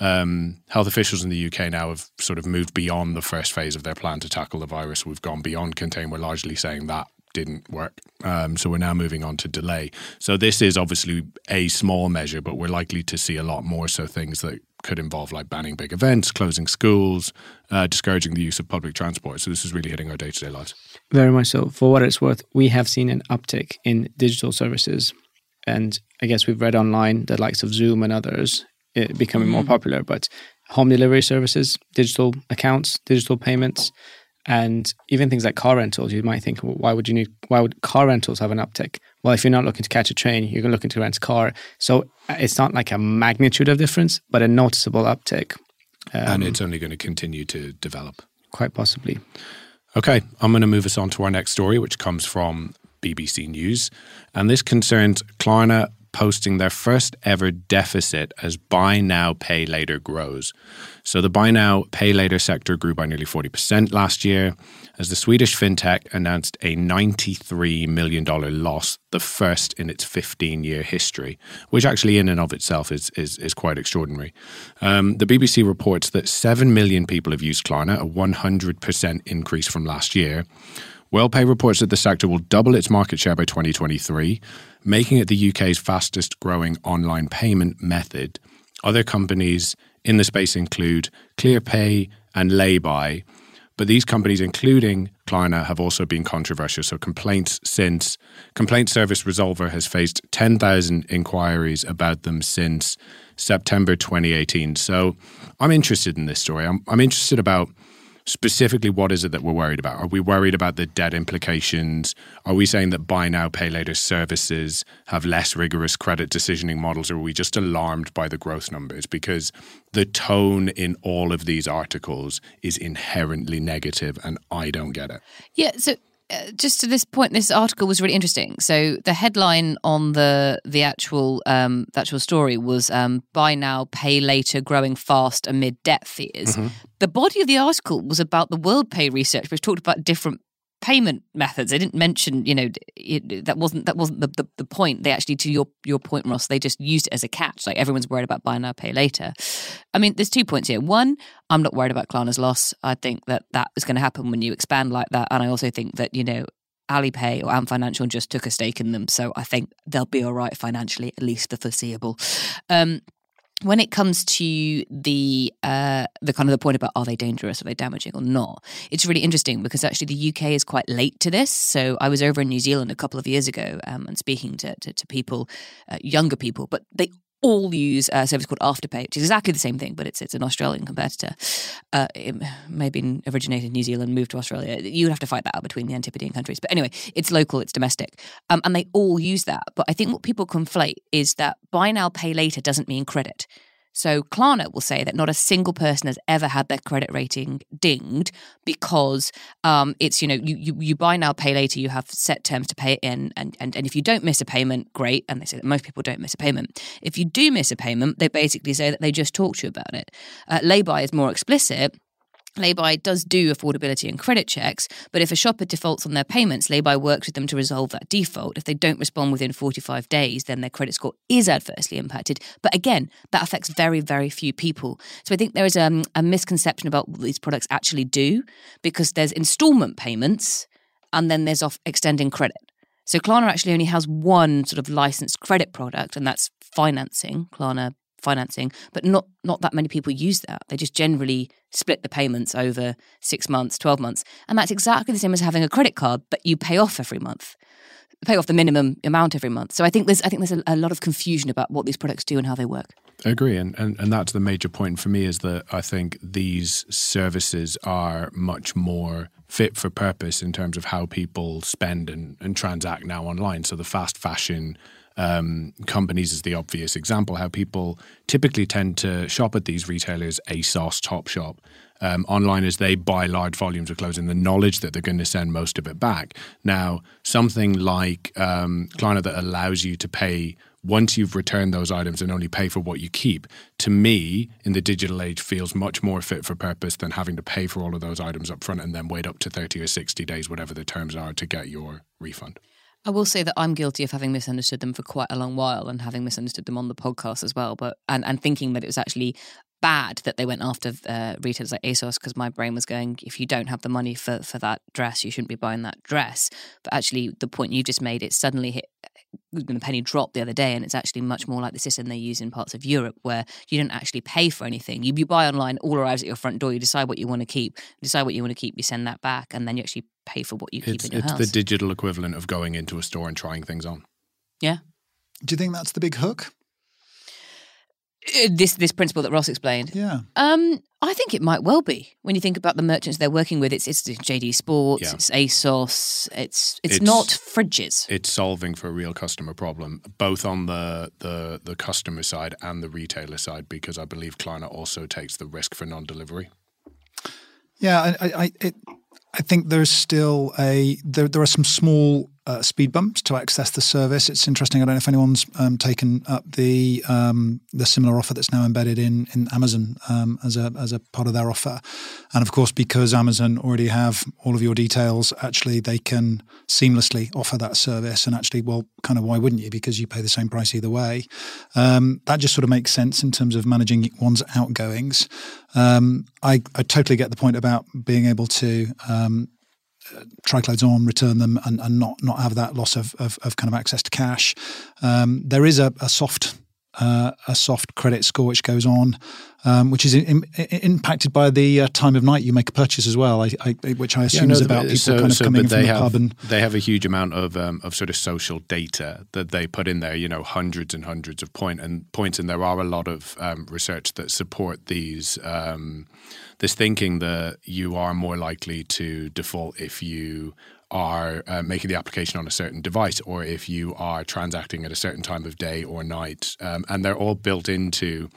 um, health officials in the UK now have sort of moved beyond the first phase of their plan to tackle the virus. We've gone beyond contain. We're largely saying that didn't work. Um, so we're now moving on to delay. So this is obviously a small measure, but we're likely to see a lot more. So things that could involve like banning big events, closing schools, uh, discouraging the use of public transport. So this is really hitting our day to day lives. Very much so. For what it's worth, we have seen an uptick in digital services. And I guess we've read online the likes of Zoom and others eh, becoming mm. more popular, but home delivery services, digital accounts, digital payments, and even things like car rentals. You might think, well, why would you need? Why would car rentals have an uptick? Well, if you're not looking to catch a train, you're looking to rent a car. So uh, it's not like a magnitude of difference, but a noticeable uptick. Um, and it's only going to continue to develop. Quite possibly. Okay, I'm going to move us on to our next story, which comes from BBC News. And this concerns Klarna posting their first ever deficit as buy now, pay later grows. So the buy now, pay later sector grew by nearly 40% last year as the Swedish fintech announced a $93 million loss, the first in its 15 year history, which actually, in and of itself, is, is, is quite extraordinary. Um, the BBC reports that 7 million people have used Klarna, a 100% increase from last year. WorldPay reports that the sector will double its market share by 2023, making it the UK's fastest growing online payment method. Other companies in the space include ClearPay and Laybuy, but these companies, including Klarna, have also been controversial. So complaints since Complaint Service Resolver has faced 10,000 inquiries about them since September 2018. So I'm interested in this story. I'm, I'm interested about specifically what is it that we're worried about? Are we worried about the debt implications? Are we saying that buy now, pay later services have less rigorous credit decisioning models? Or are we just alarmed by the growth numbers? Because the tone in all of these articles is inherently negative and I don't get it. Yeah. So just to this point, this article was really interesting. So the headline on the the actual um, the actual story was um, "Buy now, pay later, growing fast amid debt fears." Mm-hmm. The body of the article was about the WorldPay research, which talked about different payment methods. They didn't mention, you know, it, that wasn't that wasn't the, the, the point. They actually, to your your point, Ross, they just used it as a catch. Like everyone's worried about buy now, pay later. I mean, there's two points here. One, I'm not worried about Klarna's loss. I think that that is going to happen when you expand like that, and I also think that you know. Alipay or Ant Financial just took a stake in them, so I think they'll be all right financially, at least the foreseeable. Um, when it comes to the uh, the kind of the point about are they dangerous, are they damaging or not, it's really interesting because actually the UK is quite late to this. So I was over in New Zealand a couple of years ago um, and speaking to, to, to people, uh, younger people, but they all use a service called Afterpay, which is exactly the same thing, but it's it's an Australian competitor. Uh, it may have been originated in New Zealand, moved to Australia. You'd have to fight that out between the Antipodean countries. But anyway, it's local, it's domestic. Um, and they all use that. But I think what people conflate is that buy now, pay later doesn't mean credit. So Klarna will say that not a single person has ever had their credit rating dinged because um, it's you know you, you you buy now pay later. You have set terms to pay it in, and, and and if you don't miss a payment, great. And they say that most people don't miss a payment. If you do miss a payment, they basically say that they just talk to you about it. Uh, Laybuy is more explicit Laybuy does do affordability and credit checks, but if a shopper defaults on their payments, Laybuy works with them to resolve that default. If they don't respond within 45 days, then their credit score is adversely impacted. But again, that affects very, very few people. So I think there is um, a misconception about what these products actually do because there's installment payments and then there's off extending credit. So Klarna actually only has one sort of licensed credit product, and that's financing, Klarna financing, but not not that many people use that. They just generally split the payments over six months, twelve months, and that's exactly the same as having a credit card, but you pay off every month, pay off the minimum amount every month. So I think there's I think there's a, a lot of confusion about what these products do and how they work. I agree, and, and and that's the major point for me is that I think these services are much more fit for purpose in terms of how people spend and, and transact now online. So the fast fashion um, companies is the obvious example. How people typically tend to shop at these retailers, ASOS, Topshop, um, online as they buy large volumes of clothes in the knowledge that they're going to send most of it back. Now, something like um, Klarna that allows you to pay once you've returned those items and only pay for what you keep, to me, in the digital age, feels much more fit for purpose than having to pay for all of those items up front and then wait up to 30 or 60 days, whatever the terms are, to get your refund. I will say that I'm guilty of having misunderstood them for quite a long while and having misunderstood them on the podcast as well. But and, and thinking that it was actually bad that they went after uh, retailers like ASOS because my brain was going, if you don't have the money for, for that dress, you shouldn't be buying that dress. But actually, the point you just made, it suddenly hit the penny dropped the other day, and it's actually much more like the system they use in parts of Europe, where you don't actually pay for anything. You, you buy online, all arrives at your front door. You decide what you want to keep, you decide what you want to keep, you send that back, and then you actually pay for what you keep it's, in your it's house. the digital equivalent of going into a store and trying things on. yeah. Do you think that's the big hook? Uh, This this principle that Ross explained. Yeah. Um, I think it might well be when you think about the merchants they're working with. It's it's JD Sports, Yeah. it's ASOS, it's, it's It's- not fridges. It's solving for a real customer problem, both on the, the the customer side and the retailer side, because I believe Klarna also takes the risk for non-delivery. Yeah, I, I, I, it, I think there's still a there. There are some small uh, speed bumps to access the service. It's interesting. I don't know if anyone's um, taken up the um, the similar offer that's now embedded in in Amazon um, as a as a part of their offer, and of course because Amazon already have all of your details, actually they can seamlessly offer that service. And actually, well, kind of why wouldn't you? Because you pay the same price either way. Um, that just sort of makes sense in terms of managing one's outgoings. Um, I, I totally get the point about being able to try on, return them, and, and not not have that loss of, of, of kind of access to cash. Um, there is a, a soft uh, a soft credit score which goes on, um, which is in, in, impacted by the uh, time of night you make a purchase as well. I, I, which I assume no, is about people so- kind of so, coming from they the have, pub and they have a huge amount of um, of sort of social data that they put in there. You know, hundreds and hundreds of point and points, and there are a lot of um, research that support these um, this thinking that you are more likely to default if you are uh, making the application on a certain device or if you are transacting at a certain time of day or night. Um, and they're all built into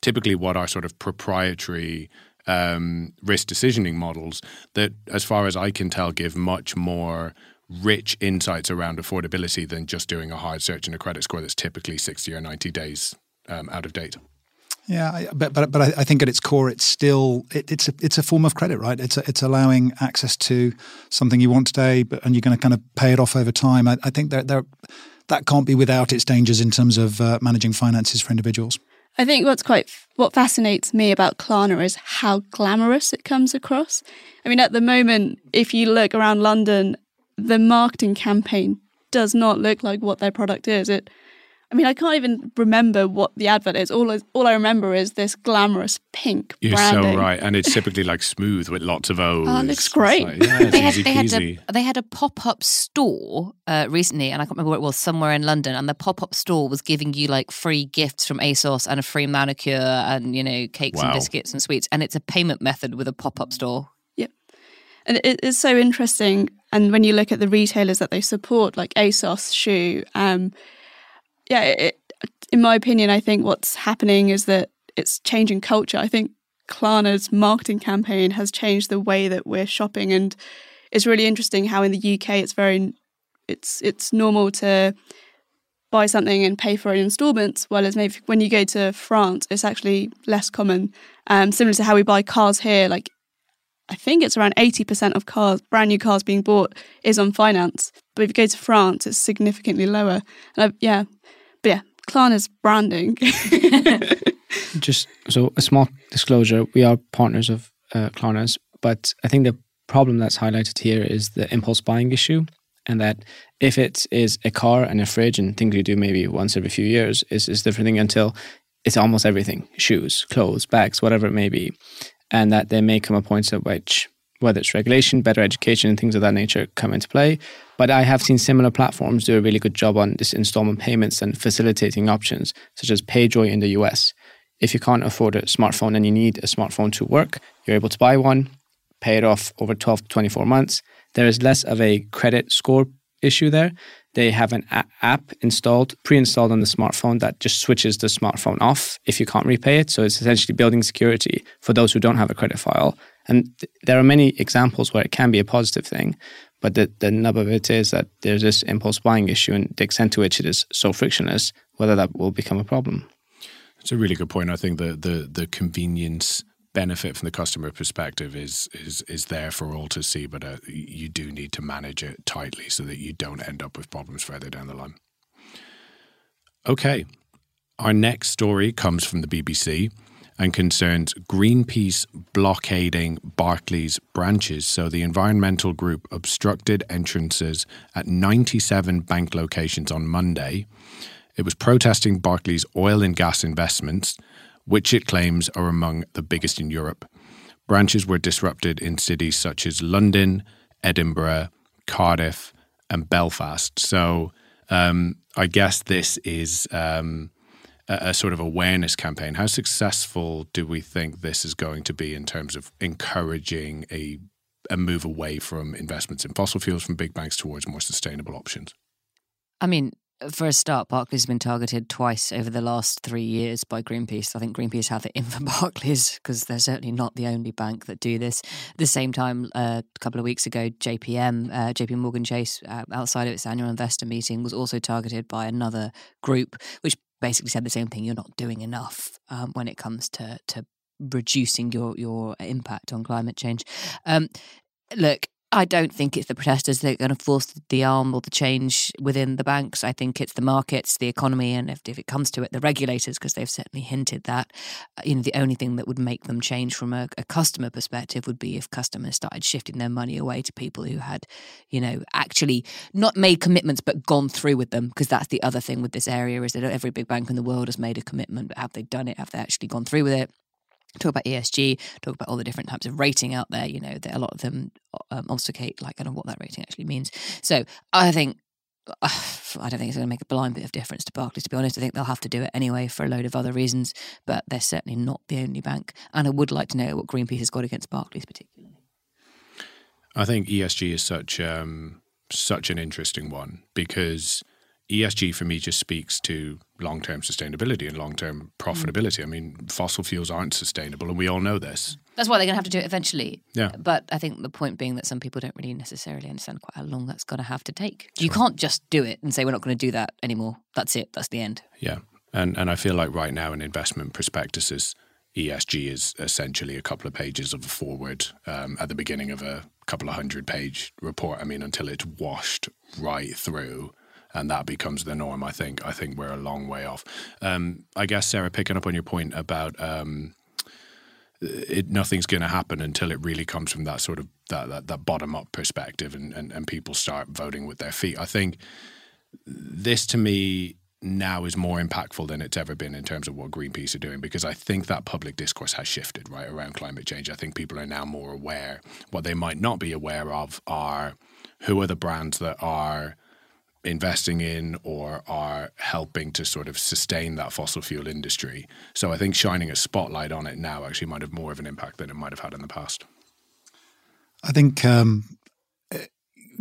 typically what are sort of proprietary um, risk decisioning models that, as far as I can tell, give much more rich insights around affordability than just doing a hard search and a credit score that's typically 60 or 90 days um, out of date. Yeah, but but but I, I think at its core, it's still it, it's a it's a form of credit, right? It's a, it's allowing access to something you want today, but and you're going to kind of pay it off over time. I, I think that there that can't be without its dangers in terms of uh, managing finances for individuals. I think what's quite what fascinates me about Klarna is how glamorous it comes across. I mean, at the moment, if you look around London, the marketing campaign does not look like what their product is. It, I mean, I can't even remember what the advert is. All I, all I remember is this glamorous pink You're branding. so right, and it's typically like smooth with lots of O's. Oh, it looks great. like, yeah, they had they had a they had a pop up store uh, recently, and I can't remember where it was, somewhere in London. And the pop up store was giving you like free gifts from ASOS and a free manicure and you know cakes and biscuits and sweets. And it's a payment method with a pop up store. Yep, and it, it's so interesting. And when you look at the retailers that they support, like ASOS, Schuh, um, yeah, it, in my opinion, I think what's happening is that it's changing culture. I think Klarna's marketing campaign has changed the way that we're shopping, and it's really interesting how in the UK it's very it's it's normal to buy something and pay for it in installments, whereas maybe when you go to France, it's actually less common. Um, similar to how we buy cars here, like I think it's around 80% of cars, brand new cars being bought, is on finance. But if you go to France, it's significantly lower. And I, yeah, yeah, Klarna's branding. Just so a small disclosure, we are partners of uh, Klarna's, but I think the problem that's highlighted here is the impulse buying issue. And that if it is a car and a fridge and things you do maybe once every few years is, is different thing until it's almost everything shoes, clothes, bags, whatever it may be. And that there may come a point at which, whether it's regulation, better education, and things of that nature come into play. But I have seen similar platforms do a really good job on this installment payments and facilitating options, such as PayJoy in the US. If you can't afford a smartphone and you need a smartphone to work, you're able to buy one, pay it off over 12 to 24 months. There is less of a credit score issue there. They have an app installed, pre-installed on the smartphone that just switches the smartphone off if you can't repay it. So it's essentially building security for those who don't have a credit file. And th- there are many examples where it can be a positive thing, but the, the nub of it is that there's this impulse buying issue and the extent to which it is so frictionless, whether that will become a problem. It's a really good point. I think the the the convenience benefit from the customer perspective is is is there for all to see, but uh, you do need to manage it tightly so that you don't end up with problems further down the line. Okay, our next story comes from the BBC and concerns Greenpeace blockading Barclays branches. So the environmental group obstructed entrances at 97 bank locations on Monday. It was protesting Barclays oil and gas investments which it claims are among the biggest in Europe. Branches were disrupted in cities such as London, Edinburgh, Cardiff, and Belfast. So um, I guess this is um, a, a, sort of awareness campaign. How successful do we think this is going to be in terms of encouraging a, a move away from investments in fossil fuels from big banks towards more sustainable options? I mean, for a start, Barclays has been targeted twice over the last three years by Greenpeace. I think Greenpeace have it in for Barclays because they're certainly not the only bank that do this. At the same time, uh, a couple of weeks ago, JPM, uh, JP Morgan Chase, uh, outside of its annual investor meeting, was also targeted by another group, which basically said the same thing. You're not doing enough um, when it comes to to reducing your your impact on climate change. Um, look, I don't think it's the protesters that are going to force the arm or the change within the banks. I think it's the markets, the economy, and if, if it comes to it, the regulators, because they've certainly hinted that. Uh, you know, the only thing that would make them change from a, a, customer perspective would be if customers started shifting their money away to people who had, you know, actually not made commitments but gone through with them. Because that's the other thing with this area is that every big bank in the world has made a commitment, but have they done it? Have they actually gone through with it? Talk about ESG, talk about all the different types of rating out there. You know, that a lot of them um, obfuscate don't know what that rating actually means. So I think. Uh, I don't think it's going to make a blind bit of difference to Barclays. To be honest, I think they'll have to do it anyway for a load of other reasons. But they're certainly not the only bank. And I would like to know what Greenpeace has got against Barclays, particularly. I think ESG is such um, such an interesting one because ESG for me just speaks to long term sustainability and long term profitability. Mm. I mean, fossil fuels aren't sustainable, and we all know this. That's why they're going to have to do it eventually. Yeah. But I think the point being that some people don't really necessarily understand quite how long that's going to have to take. Sure. You can't just do it and say, we're not going to do that anymore. That's it. That's the end. Yeah. And, and I feel like right now in investment prospectuses, ESG is essentially a couple of pages of a forward um, at the beginning of a couple of hundred page report. I mean, until it's washed right through and that becomes the norm. I think I think we're a long way off. Um, I guess Sarah, picking up on your point about um, it, nothing's going to happen until it really comes from that sort of that that, that bottom up perspective, and, and and people start voting with their feet. I think this to me now is more impactful than it's ever been in terms of what Greenpeace are doing because I think that public discourse has shifted right around climate change. I think people are now more aware. What they might not be aware of are who are the brands that are investing in or are helping to sort of sustain that fossil fuel industry. So I think shining a spotlight on it now actually might have more of an impact than it might have had in the past. I think um,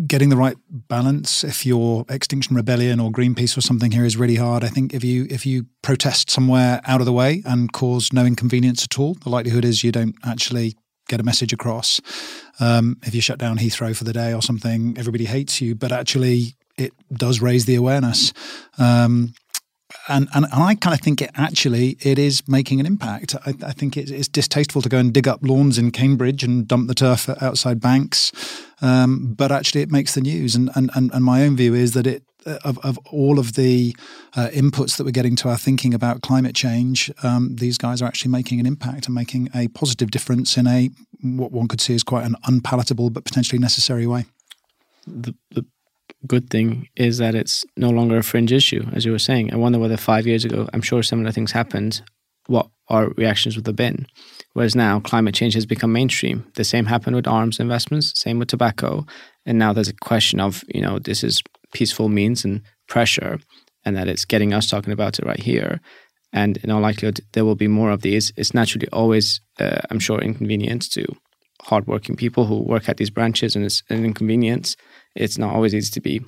getting the right balance. If you're Extinction Rebellion or Greenpeace or something here is really hard. I think if you if you protest somewhere out of the way and cause no inconvenience at all, the likelihood is you don't actually get a message across. Um, if you shut down Heathrow for the day or something, everybody hates you, but actually it does raise the awareness. Um, and, and, and I kind of think it actually it is making an impact. I, I think it's, it's, distasteful to go and dig up lawns in Cambridge and dump the turf outside banks, um, but actually it makes the news. And, and and and my own view is that it of, of all of the uh, inputs that we're getting to our thinking about climate change, um, these guys are actually making an impact and making a positive difference in a what one could see as quite an unpalatable but potentially necessary way. The, the good thing is that it's no longer a fringe issue, as you were saying. I wonder whether five years ago, I'm sure similar things happened, what our reactions would have been. Whereas now, climate change has become mainstream. The same happened with arms investments, same with tobacco. And now there's a question of, you know, this is peaceful means and pressure, and that it's getting us talking about it right here. And in all likelihood, there will be more of these. It's naturally always, uh, I'm sure, inconvenient to hardworking people who work at these branches, and it's an inconvenience it's not always easy to be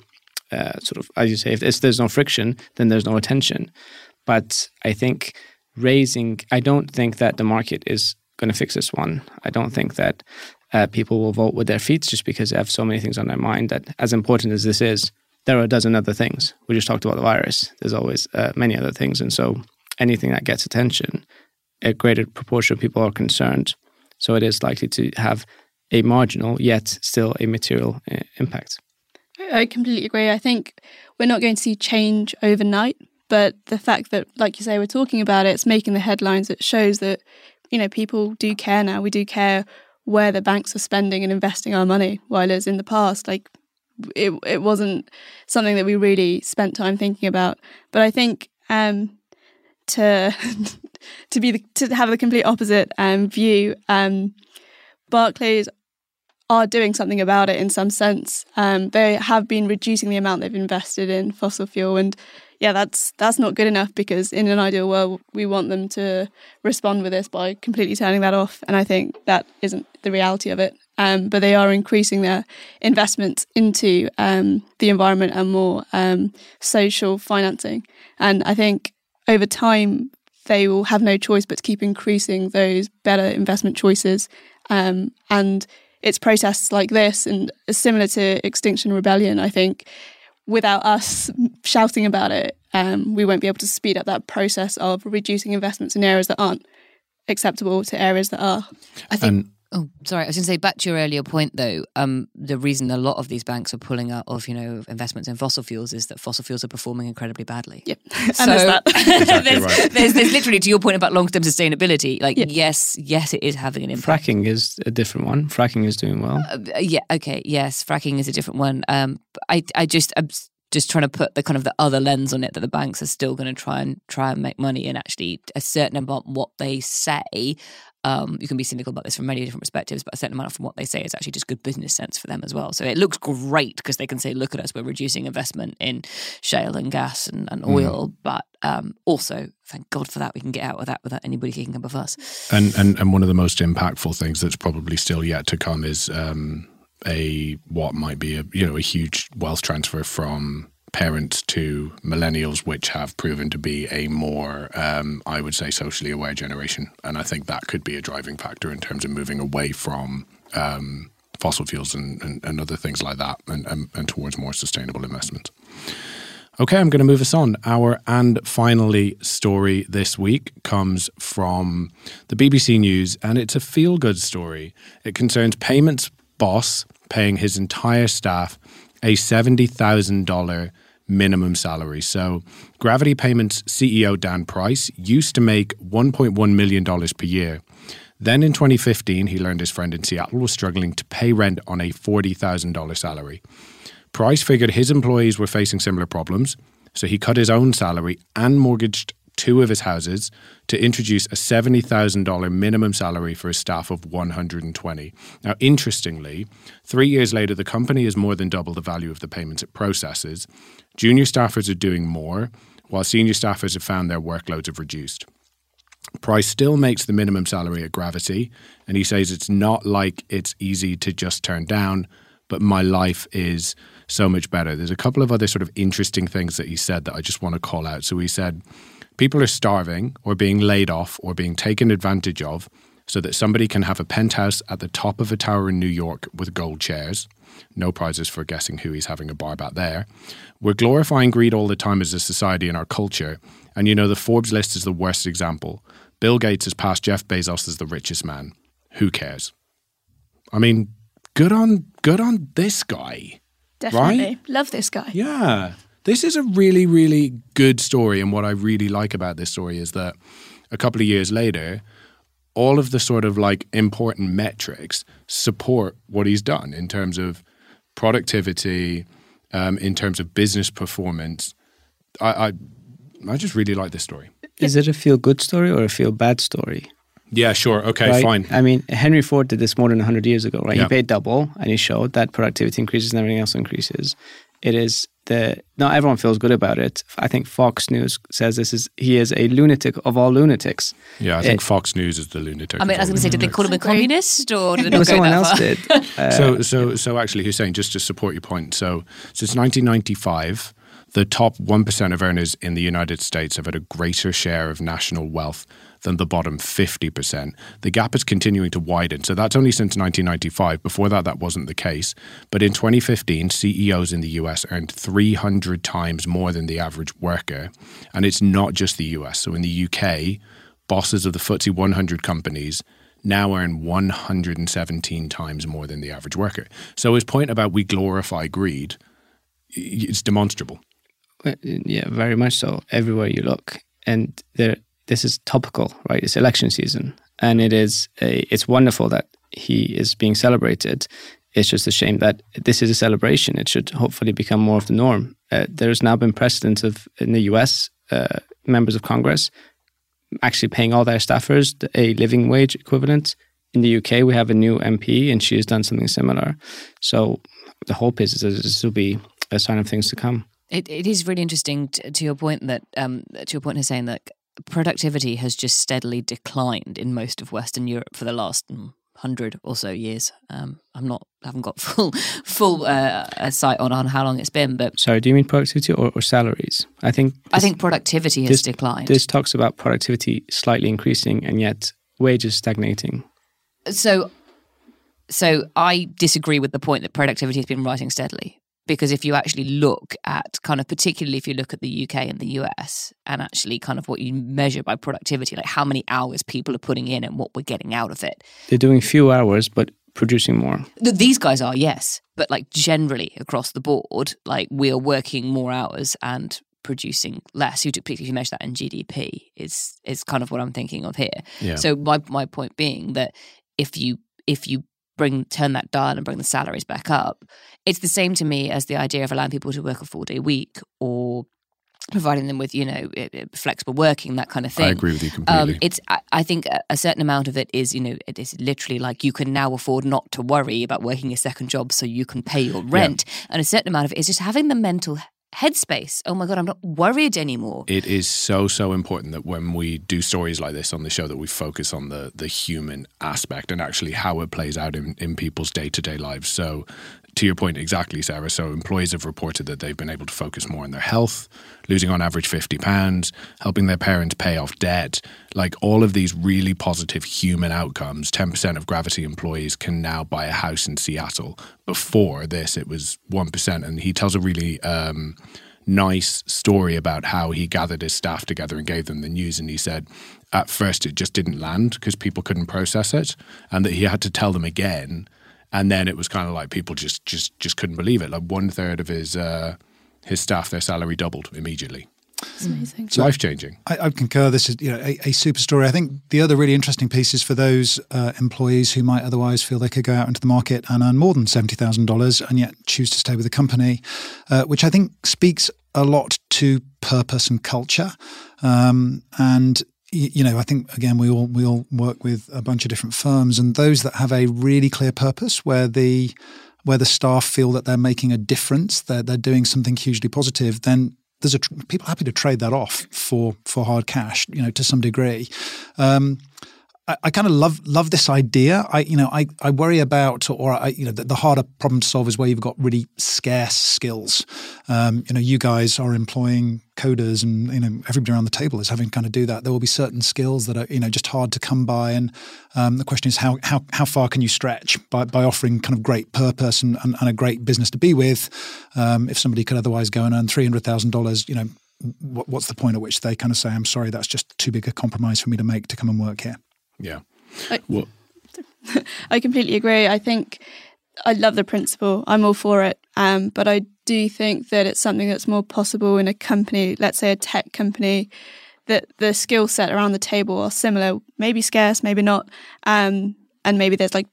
uh, sort of, as you say, if, there's no friction, then there's no attention. But I think raising, I don't think that the market is going to fix this one. I don't think that uh, people will vote with their feet just because they have so many things on their mind that, as important as this is, there are a dozen other things. We just talked about the virus. There's always uh, many other things. And so anything that gets attention, a greater proportion of people are concerned. So it is likely to have a marginal yet still a material uh, impact. I completely agree. I think we're not going to see change overnight, but the fact that, like you say, we're talking about it, it's making the headlines. It shows that you know people do care now. We do care where the banks are spending and investing our money. While as in the past, like it it wasn't something that we really spent time thinking about. But I think um, to to be the, to have the complete opposite um, view, um, Barclays are doing something about it in some sense. Um, they have been reducing the amount they've invested in fossil fuel, and yeah, that's that's not good enough because in an ideal world, we want them to respond with this by completely turning that off, and I think that isn't the reality of it. Um, but they are increasing their investments into um, the environment and more um, social financing, and I think over time they will have no choice but to keep increasing those better investment choices um, and it's protests like this and similar to Extinction Rebellion, I think, without us shouting about it, um, we won't be able to speed up that process of reducing investments in areas that aren't acceptable to areas that are. I think. And Oh, sorry. I was going to say back to your earlier point, though. Um, the reason a lot of these banks are pulling out of you know investments in fossil fuels is that fossil fuels are performing incredibly badly. Yep, so that. exactly there's, right. there's, there's, literally to your point about long term sustainability. Like yep. yes, yes, it is having an impact. Fracking is a different one. Fracking is doing well. Uh, yeah. Okay. Yes, fracking is a different one. Um, I I just. I'm, just trying to put the kind of the other lens on it that the banks are still going to try and try and make money and actually a certain about what they say um, you can be cynical about this from many different perspectives, but a certain amount from what they say is actually just good business sense for them as well. So it looks great because they can say, look at us, we're reducing investment in shale and gas and, and mm. oil, mm. but um, also, thank God for that, we can get out of that without anybody kicking up a fuss. And, and, and one of the most impactful things that's probably still yet to come is um, a what might be a you know a huge wealth transfer from parents to millennials, which have proven to be a more, um, I would say, socially aware generation. And I think that could be a driving factor in terms of moving away from um, fossil fuels and, and, and, other things like that and, and, and towards more sustainable investments. Okay, I'm going to move us on. Our and finally story this week comes from the BBC News, and it's a feel good story. It concerns payments boss paying his entire staff a $70,000 minimum salary. So, Gravity Payments CEO Dan Price used to make $1.1 million per year. Then in 2015, he learned his friend in Seattle was struggling to pay rent on a $40,000 salary. Price figured his employees were facing similar problems, so he cut his own salary and mortgaged two of his houses to introduce a $70,000 minimum salary for a staff of 120. Now, interestingly, three years later, the company has more than doubled the value of the payments it processes. Junior staffers are doing more, while senior staffers have found their workloads have reduced. Price still makes the minimum salary at Gravity, and he says it's not like it's easy to just turn down, but my life is so much better. There's a couple of other sort of interesting things that he said that I just want to call out. So he said, People are starving or being laid off or being taken advantage of so that somebody can have a penthouse at the top of a tower in New York with gold chairs. No prizes for guessing who he's having a bar about there. We're glorifying greed all the time as a society in our culture. And you know, the Forbes list is the worst example. Bill Gates has passed Jeff Bezos as the richest man. Who cares? I mean, good on good on this guy. Definitely. Right? Love this guy. Yeah. This is a really, really good story. And what I really like about this story is that a couple of years later, all of the sort of like important metrics support what he's done in terms of productivity, um, in terms of business performance. I, I, I just really like this story. Is it a feel good story or a feel bad story? Yeah, sure. Okay, right? fine. I mean, Henry Ford did this more than 100 years ago, right? Yeah. He paid double and he showed that productivity increases and everything else increases. It is the not everyone feels good about it. I think Fox News says this is he is a lunatic of all lunatics. Yeah, I think It- Fox News is the lunatic. I mean, I was going to say, did they call him a communist or did No, go someone else far? did. Uh, so so so actually Husayn just to support your point so since 1995 the top 1% of earners in the United States have had a greater share of national wealth than the bottom 50%. The gap is continuing to widen. So that's only since 1995. Before that, that wasn't the case. But in 2015, CEOs in the US earned 300 times more than the average worker. And it's not just the US. So in the UK, bosses of the FTSE 100 companies now earn 117 times more than the average worker. So his point about we glorify greed, it's demonstrable. Yeah, very much so. Everywhere you look, and there, this is topical, right? It's election season, and it is a, it's wonderful that he is being celebrated. It's just a shame that this is a celebration. It should hopefully become more of the norm. Uh, there's now been precedent of in the U.S. Uh, members of Congress actually paying all their staffers a living wage equivalent. In the UK, we have a new MP, and she has done something similar. So the hope is that this will be a sign of things to come. It, it is really interesting to, to your point that um, to your point, Husayn, that productivity has just steadily declined in most of Western Europe for the last mm, hundred or so years. Um, I'm not haven't got full full uh, sight on on how long it's been, but Sorry, do you mean productivity or, or salaries? I think I think productivity has this- declined. this talks about productivity slightly increasing and yet wages stagnating. so so I disagree with the point that productivity has been rising steadily because if you actually look at kind of particularly if you look at the UK and the US and actually kind of what you measure by productivity like how many hours people are putting in and what we're getting out of it They're doing few hours but producing more. These guys are yes but like generally across the board like we are working more hours and producing less you particularly if you measure that in GDP is is kind of what I'm thinking of here Yeah. so my my point being that if you if you bring turn that dial and bring the salaries back up, it's the same to me as the idea of allowing people to work a four day week or providing them with you know eh, eh, flexible working that kind of thing. I agree with you completely. Um, it's I, I think a, a certain amount of it is you know it is literally like you can now afford not to worry about working a second job so you can pay your rent, and a certain amount of it is just having the mental headspace. Oh my god, I'm not worried anymore. it is so so important that when we do stories like this on the show that we focus on the the human aspect and actually how it plays out in, in people's day-to-day lives so to your point exactly sarah so employees have reported that they've been able to focus more on their health losing on average 50 pounds helping their parents pay off debt like all of these really positive human outcomes 10% of gravity employees can now buy a house in seattle before this it was 1% and he tells a really um, nice story about how he gathered his staff together and gave them the news. And he said at first it just didn't land because people couldn't process it, and that he had to tell them again. And then it was kind of like people just just just couldn't believe it. Like one third of his uh, his staff, their salary doubled immediately. It's amazing. It's life changing. I, I concur. This is you know a, a super story. I think the other really interesting piece is for those uh, employees who might otherwise feel they could go out into the market and earn more than seventy thousand dollars and yet choose to stay with the company, uh, which I think speaks a lot to purpose and culture. Um, and y- you know, I think again we all we all work with a bunch of different firms, and those that have a really clear purpose where the where the staff feel that they're making a difference, they're, they're doing something hugely positive, then there's a people happy to trade that off for for hard cash, you know, to some degree. Um, I, I kind of love love this idea. I you know I, I worry about or I you know the, the harder problem to solve is where you've got really scarce skills. Um, you know you guys are employing coders and you know everybody around the table is having to kind of do that. There will be certain skills that are you know just hard to come by, and um, the question is how how how far can you stretch by by offering kind of great purpose and, and, and a great business to be with. Um, if somebody could otherwise go and earn three hundred thousand dollars, you know what's the point at which they kind of say, "I'm sorry, that's just too big a compromise for me to make to come and work here." Yeah. I, Well, I completely agree. I think I love the principle. I'm all for it. Um, but I do think that it's something that's more possible in a company, let's say a tech company, that the skill set around the table are similar, maybe scarce, maybe not. Um, and maybe there's like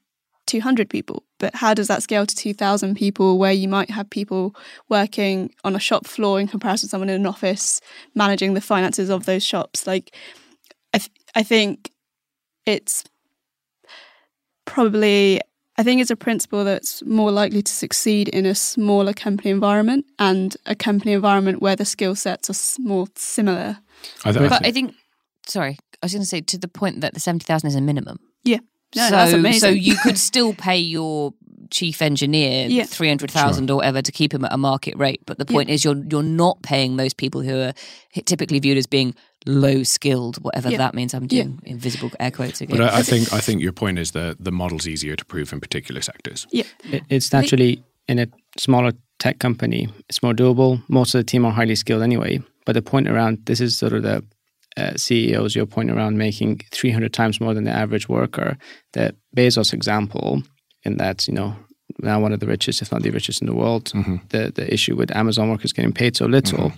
200 people. But how does that scale to 2,000 people where you might have people working on a shop floor in comparison to someone in an office managing the finances of those shops? Like, I, th- I think it's probably I think it's a principle that's more likely to succeed in a smaller company environment and a company environment where the skill sets are more similar. I, th- I But think- I think, sorry, I was going to say to the point that the 70,000 is a minimum. Yeah. No, so, that's amazing. so you could still pay your chief engineer Yeah. 300,000 or whatever to keep him at a market rate. But the point is you're you're not paying those people who are typically viewed as being low skilled, whatever Yeah. that means. I'm Yeah. doing invisible air quotes again. but I, I think I think your point is that the model's easier to prove in particular sectors. yeah. It, it's naturally in a smaller tech company, it's more doable. Most of the team are highly skilled anyway. But the point around this is sort of the uh, CEOs, your point around making 300 times more than the average worker. The Bezos example, in that's you know, now one of the richest, if not the richest in the world, the, the issue with Amazon workers getting paid so little,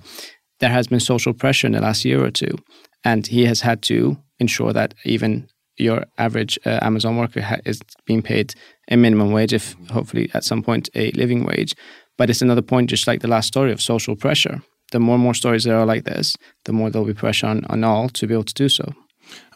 there has been social pressure in the last year or two. And he has had to ensure that even your average uh, Amazon worker ha- is being paid a minimum wage, if hopefully at some point a living wage. But it's another point, just like the last story of social pressure. The more and more stories there are like this, the more there'll be pressure on, on all to be able to do so.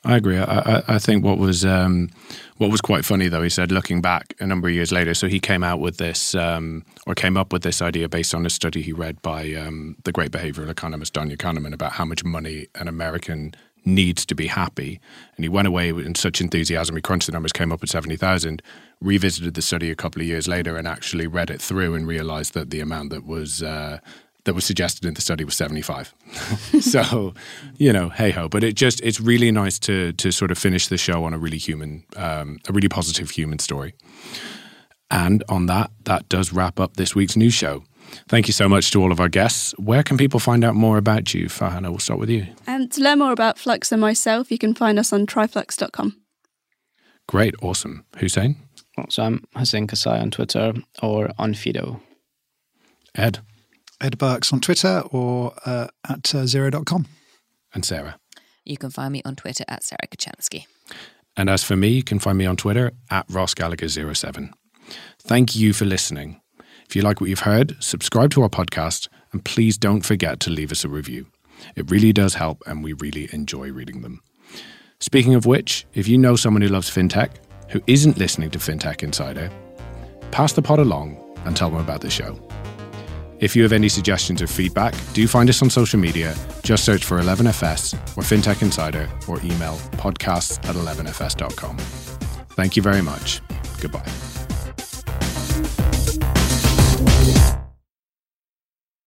I agree. I, I, think what was um, what was quite funny though, he said, looking back a number of years later. So he came out with this, um, or came up with this idea based on a study he read by um, the great behavioral economist Daniel Kahneman about how much money an American needs to be happy. And he went away in such enthusiasm. He crunched the numbers, came up with seventy thousand. Revisited the study a couple of years later, and actually read it through and realized that the amount that was uh, that was suggested in the study was 75. so, you know, hey ho. But it just, it's really nice to, to sort of finish the show on a really human, um, a really positive human story. And on that, that does wrap up this week's news show. Thank you so much to all of our guests. Where can people find out more about you? Farhana, we'll start with you. And to learn more about Flux and myself, you can find us on tryflux.com. Great, awesome. Husayn? So I'm Husayn Kassai on Twitter or Onfido. Ed? Ed Berks on Twitter or uh, at uh, xero.com. And Sarah? you can find me on Twitter at Sarah Kocianski. And as for me, you can find me on Twitter at Ross Gallagher07. Thank you for listening. If you like what you've heard, subscribe to our podcast and please don't forget to leave us a review. It really does help and we really enjoy reading them. Speaking of which, if you know someone who loves fintech, who isn't listening to FinTech Insider, pass the pod along and tell them about the show. If you have any suggestions or feedback, do find us on social media. Just search for 11FS or FinTech Insider or email podcasts at 11fs.com. Thank you very much. Goodbye.